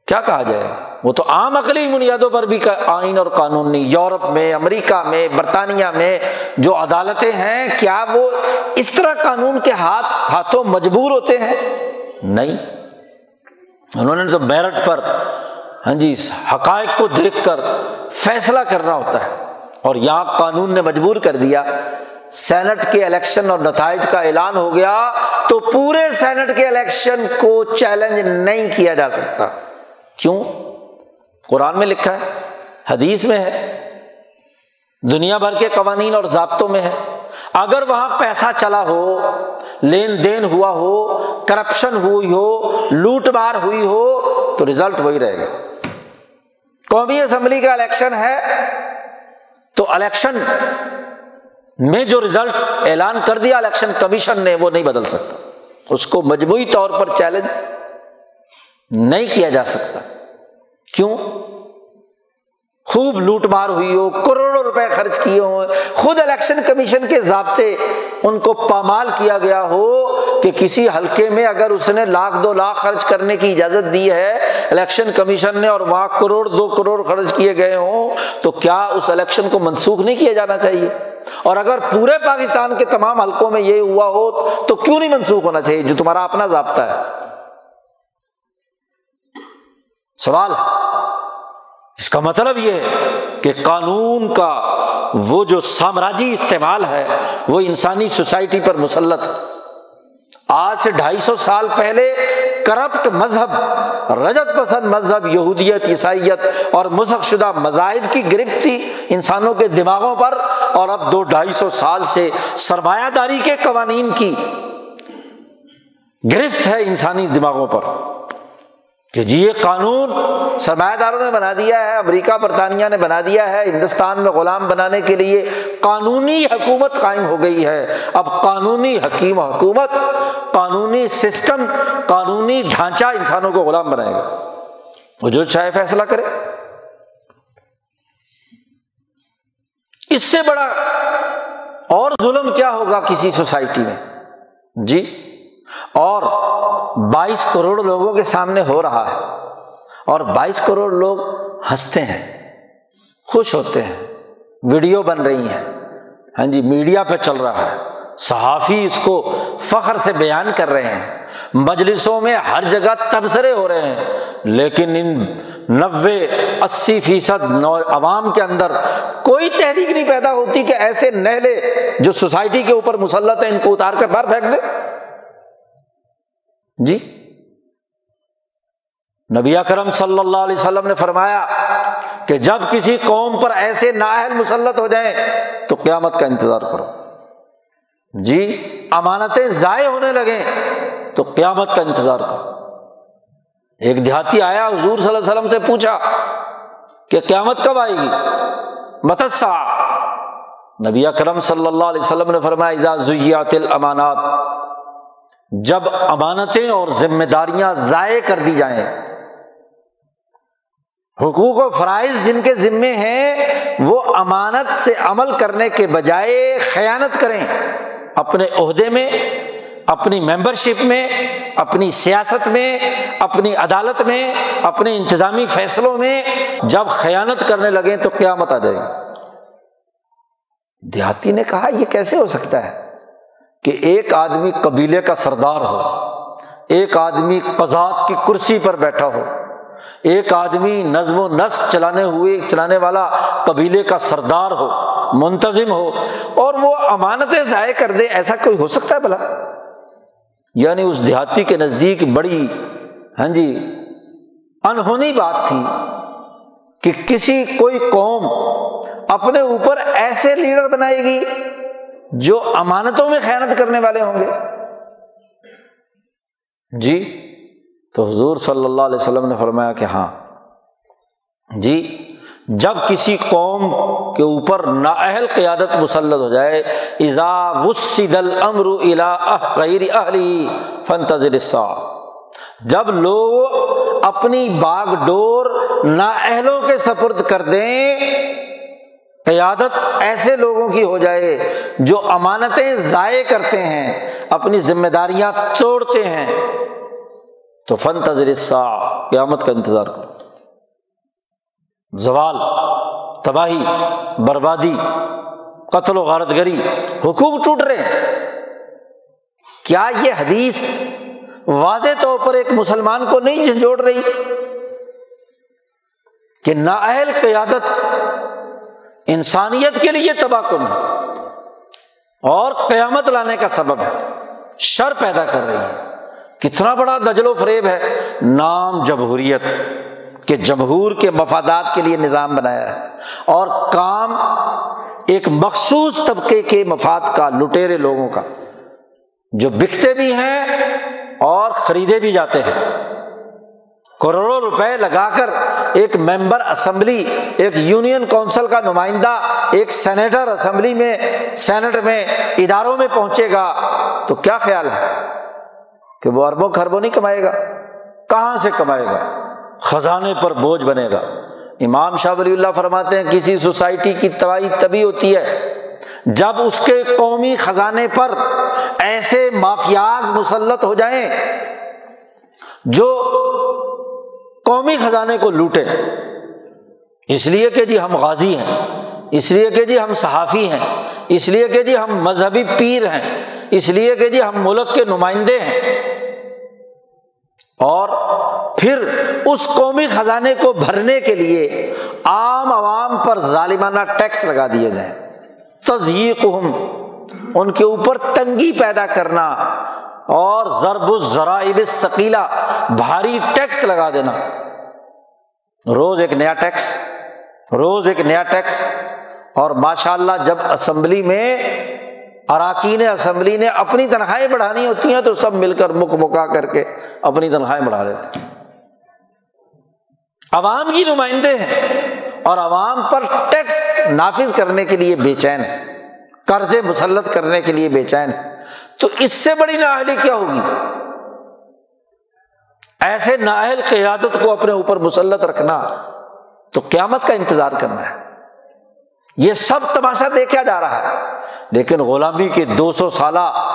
کیا کہا جائے؟ گا وہ تو عام عقلی بنیادوں پر بھی آئین اور قانون نہیں یورپ میں، امریکہ میں، برطانیہ میں جو عدالتیں ہیں، کیا وہ اس طرح قانون کے ہاتھ ہاتھوں مجبور ہوتے ہیں؟ نہیں۔ انہوں نے تو میرٹ پر ہاں جی حقائق کو دیکھ کر فیصلہ کرنا ہوتا ہے۔ اور یہاں قانون نے مجبور کر دیا۔ سینٹ کے الیکشن اور نتائج کا اعلان ہو گیا تو پورے سینٹ کے الیکشن کو چیلنج نہیں کیا جا سکتا۔ کیوں؟ قرآن میں لکھا ہے، حدیث میں ہے، دنیا بھر کے قوانین اور ضابطوں میں ہے۔ اگر وہاں پیسہ چلا ہو، لین دین ہوا ہو، کرپشن ہوئی ہو، لوٹ مار ہوئی ہو، تو رزلٹ وہی رہے گا۔ قومی اسمبلی کا الیکشن ہے، تو الیکشن میں جو رزلٹ اعلان کر دیا، الیکشن کمیشن نے، وہ نہیں بدل سکتا۔ اس کو مجموعی طور پر چیلنج نہیں کیا جا سکتا۔ کیوں؟ خوب لوٹ مار ہوئی ہو، کروڑوں روپے خرچ کیے ہوں خود الیکشن کمیشن کے ضابطے ان کو پامال کیا گیا ہو کہ کسی حلقے میں اگر اس نے لاکھ دو لاکھ خرچ کرنے کی اجازت دی ہے، الیکشن کمیشن نے اور وہاں کروڑ، دو کروڑ خرچ کیے گئے ہوں، تو کیا اس الیکشن کو منسوخ نہیں کیا جانا چاہیے؟ اور اگر پورے پاکستان کے تمام حلقوں میں یہ ہوا ہو، تو کیوں نہیں منسوخ ہونا چاہیے جو تمہارا اپنا ضابطہ ہے؟ سوال اس کا مطلب یہ ہے کہ قانون کا وہ جو سامراجی استعمال ہے، وہ انسانی سوسائٹی پر مسلط آج سے ڈھائی سو سال پہلے کرپٹ مذہب، رجت پسند مذہب، یہودیت، عیسائیت اور مسخ شدہ مذاہب کی گرفت تھی انسانوں کے دماغوں پر، اور اب دو ڈھائی سو سال سے سرمایہ داری کے قوانین کی گرفت ہے انسانی دماغوں پر۔ کہ جی یہ قانون سرمایہ داروں نے بنا دیا ہے، امریکہ برطانیہ نے بنا دیا ہے، ہندوستان میں غلام بنانے کے لیے قانونی حکومت قائم ہو گئی ہے۔ اب قانونی حکیم حکومت، قانونی سسٹم، قانونی ڈھانچہ انسانوں کو غلام بنائے گا۔ وہ جو چاہے فیصلہ کرے۔ اس سے بڑا اور ظلم کیا ہوگا کسی سوسائٹی میں؟ جی اور بائیس کروڑ لوگوں کے سامنے ہو رہا ہے اور بائیس کروڑ لوگ ہنستے ہیں، خوش ہوتے ہیں، ویڈیو بن رہی ہیں۔ ہاں جی میڈیا پہ چل رہا ہے۔ صحافی اس کو فخر سے بیان کر رہے ہیں۔ مجلسوں میں ہر جگہ تبصرے ہو رہے ہیں، لیکن ان نوے اسی فیصد نو عوام کے اندر کوئی تحریک نہیں پیدا ہوتی کہ ایسے نہلے جو سوسائٹی کے اوپر مسلط ہیں، ان کو اتار کر باہر پھینک دے جی؟ نبی کرم صلی اللہ علیہ وسلم نے فرمایا کہ جب کسی قوم پر ایسے نااہل مسلط ہو جائیں تو قیامت کا انتظار کرو۔ جی امانتیں ضائع ہونے لگے تو قیامت کا انتظار کرو۔ ایک دیہاتی آیا، حضور صلی اللہ علیہ وسلم سے پوچھا کہ قیامت کب آئے گی؟ متسا نبی کرم صلی اللہ علیہ وسلم نے فرمایا زیات الامانات جب امانتیں اور ذمہ داریاں ضائع کر دی جائیں۔ حقوق و فرائض جن کے ذمے ہیں، وہ امانت سے عمل کرنے کے بجائے خیانت کریں۔ اپنے عہدے میں، اپنی ممبر شپ میں، اپنی سیاست میں، اپنی عدالت میں، اپنے انتظامی فیصلوں میں جب خیانت کرنے لگیں تو قیامت آ جائے گی۔ دیہاتی نے کہا، یہ کیسے ہو سکتا ہے؟ کہ ایک آدمی قبیلے کا سردار ہو، ایک آدمی قزاد کی کرسی پر بیٹھا ہو، ایک آدمی نظم و نسق چلانے ہوئے، چلانے والا قبیلے کا سردار ہو، منتظم ہو، اور وہ امانتیں ضائع کر دے، ایسا کوئی ہو سکتا ہے بھلا؟ یعنی اس دیہاتی کے نزدیک بڑی ہاں جی انہونی بات تھی کہ کسی کوئی قوم اپنے اوپر ایسے لیڈر بنائے گی جو امانتوں میں خیانت کرنے والے ہوں گے۔ جی تو حضور صلی اللہ علیہ وسلم نے فرمایا کہ ہاں۔ جی جب کسی قوم کے اوپر نااہل قیادت مسلط ہو جائے ایزا وسد الامر غیر اہلی فنتظر جب لوگ اپنی باغ ڈور نااہلوں کے سپرد کر دیں قیادت ایسے لوگوں کی ہو جائے جو امانتیں ضائع کرتے ہیں، اپنی ذمہ داریاں توڑتے ہیں۔ تو فن تجرسا قیامت کا انتظار کرو۔ زوال، تباہی، بربادی، قتل و غارت گری حقوق ٹوٹ رہے ہیں۔ کیا یہ حدیث واضح طور پر ایک مسلمان کو نہیں جھنجھوڑ رہی کہ نااہل قیادت انسانیت کے لیے تباہ کن ہے۔ اور قیامت لانے کا سبب ہے۔ شر پیدا کر رہی ہے۔ کتنا بڑا دجل و فریب ہے۔ نام جمہوریت کہ جمہور کے مفادات کے لیے نظام بنایا ہے۔ اور کام ایک مخصوص طبقے کے مفاد کا، لٹیرے لوگوں کا۔ جو بکتے بھی ہیں اور خریدے بھی جاتے ہیں۔ کروڑوں روپے لگا کر ایک ممبر اسمبلی، ایک یونین کونسل کا نمائندہ، ایک سینیٹر اسمبلی میں سینٹ میں، اداروں میں پہنچے گا۔ تو کیا خیال ہے کہ وہ اربوں خربوں نہیں کمائے گا؟ کہاں سے کمائے گا؟ خزانے پر بوجھ بنے گا۔ امام شاہ ولی اللہ فرماتے ہیں، کسی سوسائٹی کی تباہی تبھی ہوتی ہے جب اس کے قومی خزانے پر ایسے مافیاز مسلط ہو جائیں جو قومی خزانے کو لوٹے اس لیے کہ جی ہم غازی ہیں، اس لیے کہ جی ہم صحافی ہیں، اس لیے کہ جی ہم مذہبی پیر ہیں، اس لیے کہ جی ہم ملک کے نمائندے ہیں۔ اور پھر اس قومی خزانے کو بھرنے کے لیے عام عوام پر ظالمانہ ٹیکس لگا دیے جائیں۔ تزیق ان کے اوپر تنگی پیدا کرنا۔ اور ضرب الذرائب ثقیلا بھاری ٹیکس لگا دینا۔ روز ایک نیا ٹیکس، روز ایک نیا ٹیکس۔ اور ماشاء اللہ جب اسمبلی میں، اراکین اسمبلی نے اپنی تنخواہیں بڑھانی ہوتی ہیں، تو سب مل کر مک مکا کر کے اپنی تنخواہیں بڑھا لیتے ہیں۔ عوام کی نمائندے ہیں، اور عوام پر ٹیکس نافذ کرنے کے لیے بے چین ہے قرضے مسلط کرنے کے لیے بے چین ہے تو اس سے بڑی نااہلی کیا ہوگی؟ ایسے نااہل قیادت کو اپنے اوپر مسلط رکھنا تو قیامت کا انتظار کرنا ہے۔ یہ سب تماشا دیکھا جا رہا ہے۔ لیکن غلامی کے دو سو سالہ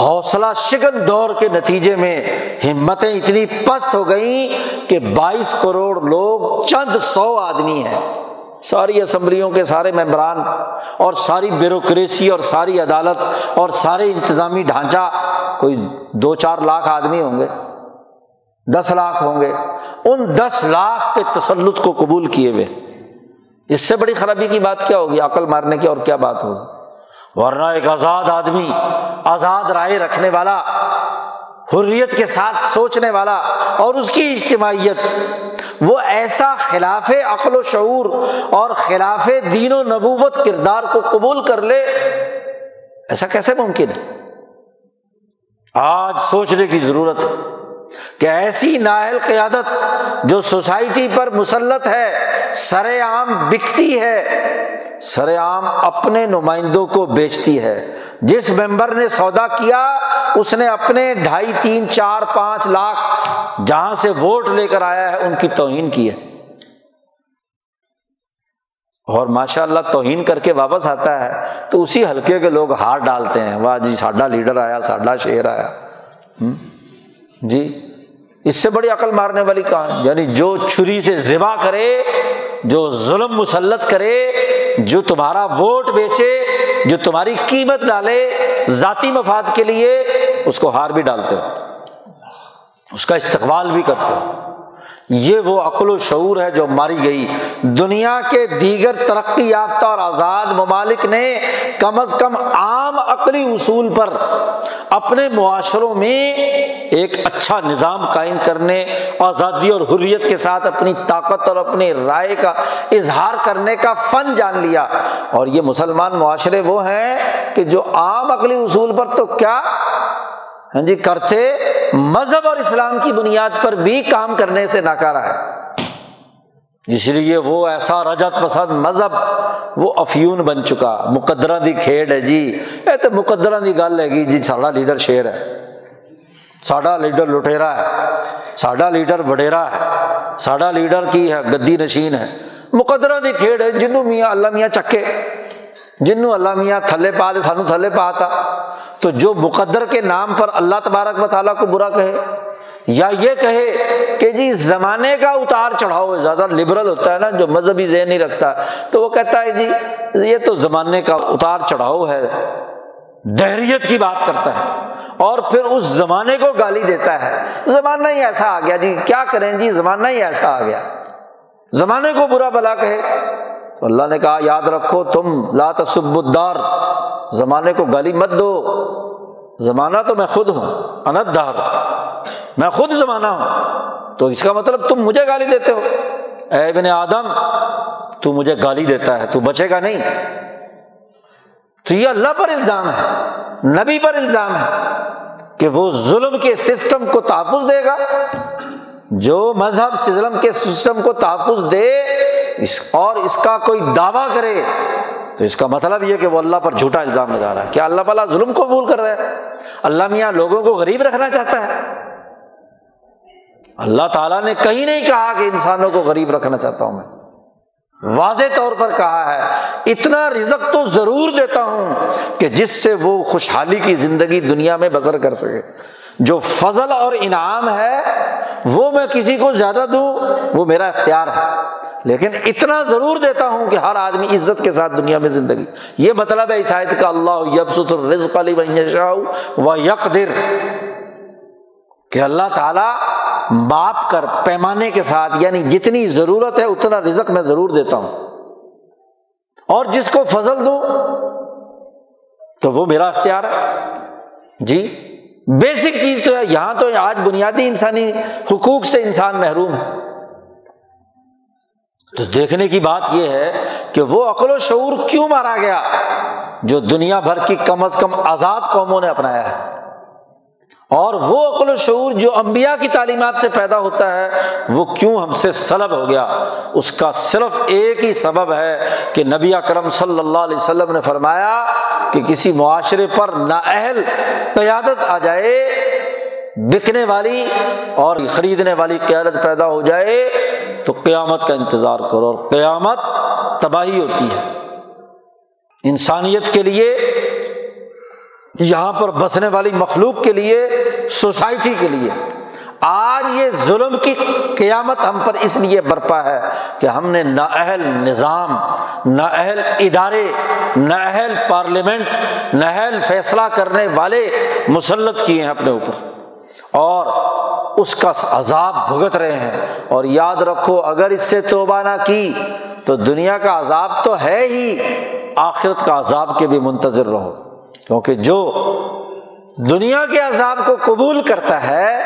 حوصلہ شگن دور کے نتیجے میں ہمتیں اتنی پست ہو گئیں کہ بائیس کروڑ لوگ چند سو آدمی ہیں۔ ساری اسمبلیوں کے سارے ممبران اور ساری بیوروکریسی اور ساری عدالت اور سارے انتظامی ڈھانچہ، کوئی دو چار لاکھ آدمی ہوں گے، دس لاکھ ہوں گے، ان دس لاکھ کے تسلط کو قبول کیے ہوئے۔ اس سے بڑی خرابی کی بات کیا ہوگی؟ عقل مارنے کی اور کیا بات ہوگی؟ ورنہ ایک آزاد آدمی، آزاد رائے رکھنے والا، حریت کے ساتھ سوچنے والا اور اس کی اجتماعیت وہ ایسا خلاف عقل و شعور اور خلاف دین و نبوت کردار کو قبول کر لے، ایسا کیسے ممکن؟ ہے آج سوچنے کی ضرورت ہے کہ ایسی نااہل قیادت جو سوسائٹی پر مسلط ہے، سر عام بکتی ہے، سر عام اپنے نمائندوں کو بیچتی ہے۔ جس ممبر نے سودا کیا، اس نے اپنے ڈھائی، تین، چار، پانچ لاکھ جہاں سے ووٹ لے کر آیا ہے، ان کی توہین کی ہے۔ اور ماشاء اللہ توہین کر کے واپس آتا ہے، تو اسی حلقے کے لوگ ہار ڈالتے ہیں۔ واہ جی ساڈا لیڈر آیا، ساڈا شیر آیا۔ جی؟ اس سے بڑی عقل مارنے والی کہاں یعنی جو چھری سے ذبح کرے، جو ظلم مسلط کرے، جو تمہارا ووٹ بیچے، جو تمہاری قیمت ڈالے ذاتی مفاد کے لیے، اس کو ہار بھی ڈالتے ہو۔ اس کا استقبال بھی کرتے ہو۔ یہ وہ عقل و شعور ہے جو ماری گئی۔ دنیا کے دیگر ترقی یافتہ اور آزاد ممالک نے کم از کم عام عقلی اصول پر اپنے معاشروں میں ایک اچھا نظام قائم کرنے، آزادی اور حریت کے ساتھ اپنی طاقت اور اپنی رائے کا اظہار کرنے کا فن جان لیا۔ اور یہ مسلمان معاشرے وہ ہیں کہ جو عام عقلی اصول پر تو کیا ہاں جی کرتے مذہب اور اسلام کی بنیاد پر بھی کام کرنے سے ناکارا ہے۔ اس لیے وہ ایسا رجت پسند مذہب، وہ افیون بن چکا۔ مقدرہ دی کھیڈ ہے جی۔ اے تو مقدرہ دی گل ہے جی،, جی ساڈا لیڈر شیر ہے۔ ساڈا لیڈر لٹیرا ہے۔ ساڈا لیڈر وڈیرا ہے۔ ساڈا لیڈر کی ہے؟ گدی نشین ہے۔ مقدرہ دی کھیڈ ہے جنوں میاں، اللہ میاں چکے۔ جنوں اللہ میاں تھلے پا دے، سانو تھلے پا تھا تو جو مقدر کے نام پر اللہ تبارک و تعالیٰ کو برا کہے، یا یہ کہے کہ جی زمانے کا اتار چڑھاؤ زیادہ لبرل ہوتا ہے نا، جو مذہبی ذہن نہیں رکھتا۔ تو وہ کہتا ہے جی یہ تو زمانے کا اتار چڑھاؤ ہے، دہریت کی بات کرتا ہے۔ اور پھر اس زمانے کو گالی دیتا ہے۔ زمانہ ہی ایسا آ گیا جی کیا کریں جی زمانہ ہی ایسا آ گیا۔ زمانے کو برا بلا کہے۔ تو اللہ نے کہا، یاد رکھو تم، لا تصب الدار، زمانے کو گالی مت دو۔ زمانہ تو میں خود ہوں انت دار میں خود زمانہ ہوں۔ تو اس کا مطلب تم مجھے گالی دیتے ہو۔ اے ابن آدم، تو مجھے گالی دیتا ہے، تو بچے گا نہیں۔ تو یہ اللہ پر الزام ہے، نبی پر الزام ہے کہ وہ ظلم کے سسٹم کو تحفظ دے گا۔ جو مذہب ظلم کے سسٹم کو تحفظ دے اس اور اس کا کوئی دعویٰ کرے تو اس کا مطلب یہ کہ وہ اللہ پر جھوٹا الزام لگا رہا ہے۔ کیا اللہ تعالیٰ ظلم قبول کر رہا ہے؟ اللہ میاں لوگوں کو غریب رکھنا چاہتا ہے؟ اللہ تعالیٰ نے کہیں نہیں کہا کہ انسانوں کو غریب رکھنا چاہتا ہوں میں۔ واضح طور پر کہا ہے۔ اتنا رزق تو ضرور دیتا ہوں کہ جس سے وہ خوشحالی کی زندگی دنیا میں بسر کر سکے۔ جو فضل اور انعام ہے، وہ میں کسی کو زیادہ دوں، وہ میرا اختیار ہے۔ لیکن اتنا ضرور دیتا ہوں کہ ہر آدمی عزت کے ساتھ دنیا میں زندگی یہ مطلب ہے عیسائیت کا اللہ یبسط الرزق علی شاہ و یکدر کہ اللہ تعالیٰ باپ کر پیمانے کے ساتھ یعنی جتنی ضرورت ہے اتنا رزق میں ضرور دیتا ہوں۔ اور جس کو فضل دوں تو وہ میرا اختیار ہے۔ جی بیسک چیز تو ہے، یہاں تو آج بنیادی انسانی حقوق سے انسان محروم ہے۔ تو دیکھنے کی بات یہ ہے کہ وہ عقل و شعور کیوں مارا گیا جو دنیا بھر کی کم از کم آزاد قوموں نے اپنایا ہے؟ اور وہ عقل و شعور جو امبیا کی تعلیمات سے پیدا ہوتا ہے، وہ کیوں ہم سے سلب ہو گیا؟ اس کا صرف ایک ہی سبب ہے کہ نبی اکرم صلی اللہ علیہ وسلم نے فرمایا کہ کسی معاشرے پر نااہل قیادت آ جائے بکنے والی اور خریدنے والی قیادت پیدا ہو جائے تو قیامت کا انتظار کرو اور قیامت تباہی ہوتی ہے۔ انسانیت کے لیے، یہاں پر بسنے والی مخلوق کے لیے، سوسائٹی کے لیے۔ آج یہ ظلم کی قیامت ہم پر اس لیے برپا ہے کہ ہم نے نااہل نظام نااہل ادارے نااہل پارلیمنٹ نااہل فیصلہ کرنے والے مسلط کیے ہیں اپنے اوپر۔ اور اس کا عذاب بھگت رہے ہیں۔ اور یاد رکھو، اگر اس سے توبہ نہ کی تو دنیا کا عذاب تو ہے ہی، آخرت کا عذاب کے بھی منتظر رہو۔ کیونکہ جو دنیا کے عذاب کو قبول کرتا ہے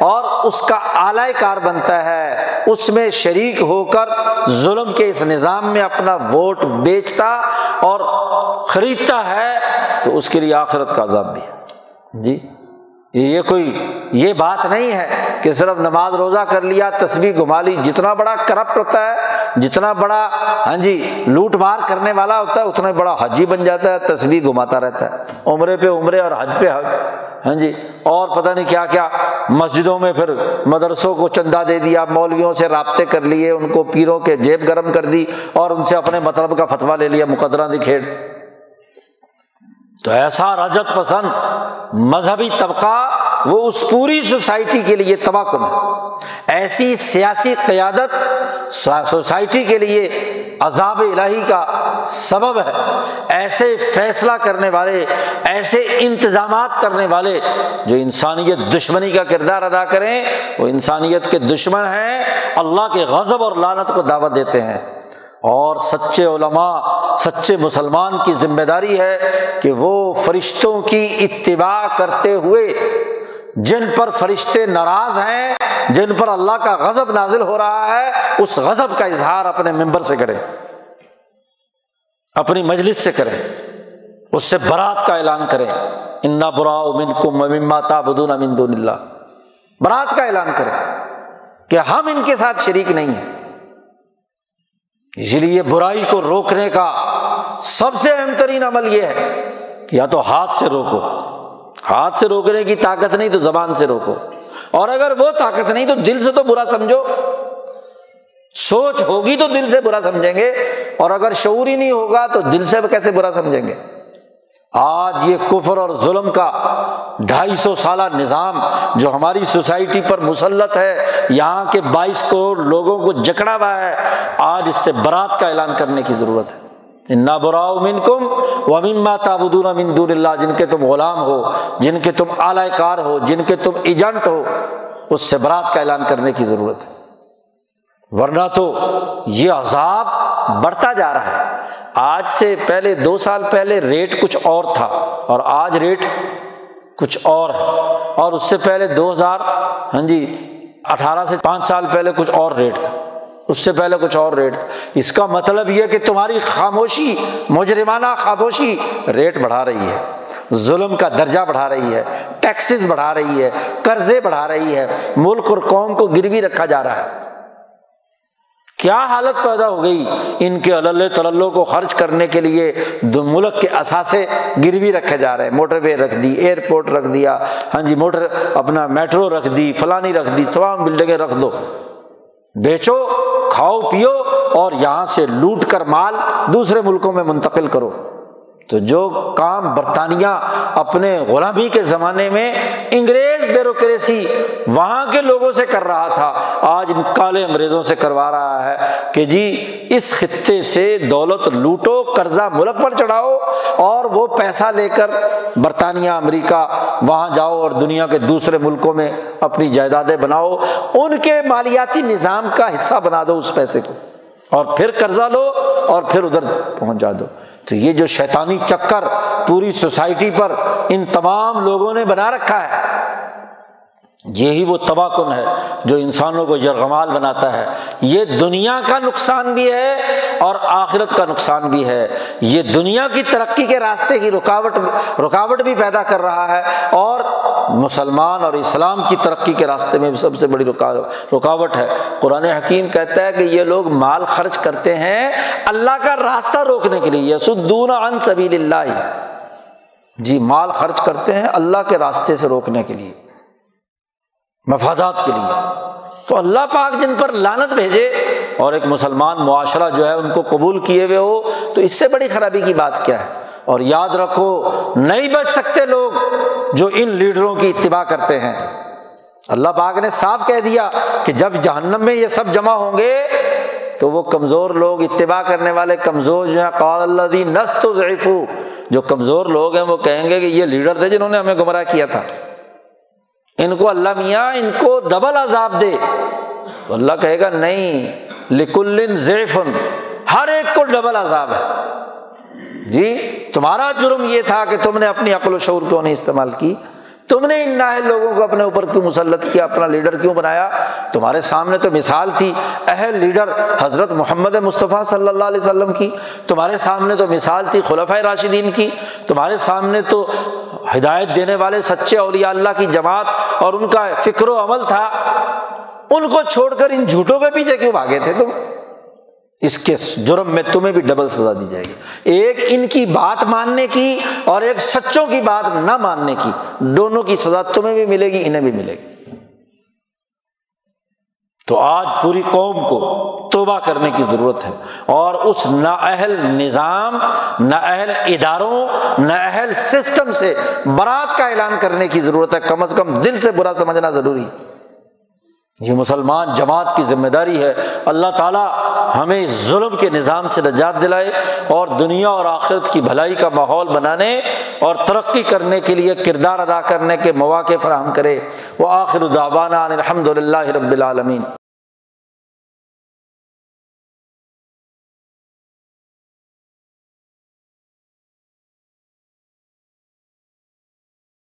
اور اس کا اعلی کار بنتا ہے، اس میں شریک ہو کر ظلم کے اس نظام میں اپنا ووٹ بیچتا اور خریدتا ہے تو اس کے لیے آخرت کا عذاب بھی ہے۔ جی یہ کوئی یہ بات نہیں ہے کہ صرف نماز روزہ کر لیا تصویر گھما لی، جتنا بڑا کرپٹ ہوتا ہے، جتنا بڑا ہاں جی لوٹ مار کرنے والا ہوتا ہے، اتنا بڑا حجی بن جاتا ہے تصویر گھماتا رہتا ہے۔ عمرے پہ عمرے اور حج پہ حج ہاں جی اور پتہ نہیں کیا کیا، مسجدوں میں پھر مدرسوں کو چندہ دے دیا، مولویوں سے رابطے کر لیے، ان کو پیروں کے جیب گرم کر دی، اور ان سے اپنے مطلب کا فتویٰ لے لیا، مقدرہ دکھیڑ تو ایسا رجت پسند مذہبی طبقہ وہ اس پوری سوسائٹی کے لیے تباہ کن ہے۔ ایسی سیاسی قیادت سوسائٹی کے لیے عذاب الہی کا سبب ہے۔ ایسے فیصلہ کرنے والے، ایسے انتظامات کرنے والے جو انسانیت دشمنی کا کردار ادا کریں، وہ انسانیت کے دشمن ہیں، اللہ کے غضب اور لانت کو دعوت دیتے ہیں۔ اور سچے علماء، سچے مسلمان کی ذمہ داری ہے کہ وہ فرشتوں کی اتباع کرتے ہوئے جن پر فرشتے ناراض ہیں، جن پر اللہ کا غضب نازل ہو رہا ہے، اس غضب کا اظہار اپنے ممبر سے کرے اپنی مجلس سے کرے اس سے برات کا اعلان کرے انا برا من کم مما تابدون امن دون اللہ برات کا اعلان کرے کہ ہم ان کے ساتھ شریک نہیں ہیں۔ اسی لیے برائی کو روکنے کا سب سے اہم ترین عمل یہ ہے کہ یا تو ہاتھ سے روکو۔ ہاتھ سے روکنے کی طاقت نہیں تو زبان سے روکو اور اگر وہ طاقت نہیں تو دل سے تو برا سمجھو سوچ ہوگی تو دل سے برا سمجھیں گے اور اگر شعور ہی نہیں ہوگا تو دل سے کیسے برا سمجھیں گے آج یہ کفر اور ظلم کا ڈھائی سو سالہ نظام جو ہماری سوسائٹی پر مسلط ہے، یہاں کے بائیس کروڑ لوگوں کو جکڑا ہوا ہے، آج اس سے برات کا اعلان کرنے کی ضرورت ہے۔ انا براؤ من کم و مما تابدون من دون اللہ جن کے تم غلام ہو، جن کے تم اعلی کار ہو، جن کے تم ایجنٹ ہو، اس سے برات کا اعلان کرنے کی ضرورت ہے۔ ورنہ تو یہ عذاب بڑھتا جا رہا ہے۔ آج سے پہلے، دو سال پہلے ریٹ کچھ اور تھا اور آج ریٹ کچھ اور ہے۔ اور اس سے پہلے دو ہزار ہاں جی اٹھارہ سے پانچ سال پہلے کچھ اور ریٹ تھا۔ اس سے پہلے کچھ اور ریٹ تھا اس کا مطلب یہ کہ تمہاری خاموشی، مجرمانہ خاموشی ریٹ بڑھا رہی ہے۔ ظلم کا درجہ بڑھا رہی ہے۔ ٹیکسز بڑھا رہی ہے۔ قرضے بڑھا رہی ہے۔ ملک اور قوم کو گروی رکھا جا رہا ہے۔ کیا حالت پیدا ہو گئی؟ ان کے اللہ تلّوں کو خرچ کرنے کے لیے دو ملک کے اثاثے گروی رکھے جا رہے ہیں۔ موٹر وے رکھ دی، ایئرپورٹ رکھ دیا۔ ہاں جی موٹر، اپنا میٹرو رکھ دی، فلانی رکھ دی، تمام بلڈنگیں رکھ دو۔ بیچو کھاؤ پیو اور یہاں سے لوٹ کر مال دوسرے ملکوں میں منتقل کرو۔ تو جو کام برطانیہ اپنے غلامی کے زمانے میں انگریز بیوروکریسی وہاں کے لوگوں سے کر رہا تھا، آج ان کالے انگریزوں سے کروا رہا ہے کہ جی اس خطے سے دولت لوٹو، قرضہ ملک پر چڑھاؤ اور وہ پیسہ لے کر برطانیہ، امریکہ وہاں جاؤ اور دنیا کے دوسرے ملکوں میں اپنی جائیدادیں بناؤ، ان کے مالیاتی نظام کا حصہ بنا دو اس پیسے کو۔ اور پھر قرضہ لو اور پھر ادھر پہنچا دو۔ تو یہ جو شیطانی چکر پوری سوسائٹی پر ان تمام لوگوں نے بنا رکھا ہے یہی وہ تباہ کن ہے جو انسانوں کو یرغمال بناتا ہے۔ یہ دنیا کا نقصان بھی ہے اور آخرت کا نقصان بھی ہے۔ یہ دنیا کی ترقی کے راستے کی رکاوٹ رکاوٹ بھی پیدا کر رہا ہے اور مسلمان اور اسلام کی ترقی کے راستے میں بھی سب سے بڑی رکاوٹ ہے۔ قرآن حکیم کہتا ہے کہ یہ لوگ مال خرچ کرتے ہیں اللہ کا راستہ روکنے کے لیے۔ یسدون عن سبیل اللہ جی مال خرچ کرتے ہیں اللہ کے راستے سے روکنے کے لیے، مفادات کے لیے۔ تو اللہ پاک جن پر لانت بھیجے اور ایک مسلمان معاشرہ جو ہے ان کو قبول کیے ہوئے ہو، تو اس سے بڑی خرابی کی بات کیا ہے؟ اور یاد رکھو، نہیں بچ سکتے لوگ جو ان لیڈروں کی اتباع کرتے ہیں۔ اللہ پاک نے صاف کہہ دیا کہ جب جہنم میں یہ سب جمع ہوں گے، تو وہ کمزور لوگ اتباع کرنے والے کمزور جو ہیں، قال اللہ دی نس تو ضعیف جو کمزور لوگ ہیں، وہ کہیں گے کہ یہ لیڈر تھے جنہوں نے ہمیں گمراہ کیا تھا۔ ان کو اللہ میاں، ان کو ڈبل عذاب دے۔ تو اللہ کہے گا، نہیں لکل زیفن ہر ایک کو ڈبل عذاب ہے۔ جی تمہارا جرم یہ تھا کہ تم نے اپنی عقل و شعور کیوں نہیں استعمال کی؟ تم نے ان نااہل لوگوں کو اپنے اوپر کیوں مسلط کیا؟ اپنا لیڈر کیوں بنایا؟ تمہارے سامنے تو مثال تھی، اہل لیڈر حضرت محمد مصطفیٰ صلی اللہ علیہ وسلم کی۔ تمہارے سامنے تو مثال تھی خلفۂ راشدین کی۔ تمہارے سامنے تو ہدایت دینے والے سچے اولیاء اللہ کی جماعت اور ان کا فکر و عمل تھا۔ ان کو چھوڑ کر ان جھوٹوں کے پیچھے کیوں بھاگے تھے تم؟ اس کے جرم میں تمہیں بھی ڈبل سزا دی جائے گی۔ ایک ان کی بات ماننے کی اور ایک سچوں کی بات نہ ماننے کی۔ دونوں کی سزا تمہیں بھی ملے گی، انہیں بھی ملے گی۔ تو آج پوری قوم کو توبہ کرنے کی ضرورت ہے۔ اور اس نااہل نظام، نااہل اداروں، نااہل سسٹم سے برات کا اعلان کرنے کی ضرورت ہے۔ کم از کم دل سے برا سمجھنا ضروری ہے۔ یہ مسلمان جماعت کی ذمہ داری ہے۔ اللہ تعالیٰ ہمیں اس ظلم کے نظام سے نجات دلائے اور دنیا اور آخرت کی بھلائی کا ماحول بنانے اور ترقی کرنے کے لیے کردار ادا کرنے کے مواقع فراہم کرے۔ وہ آخر الدابانہ الحمد للہ رب العالمین۔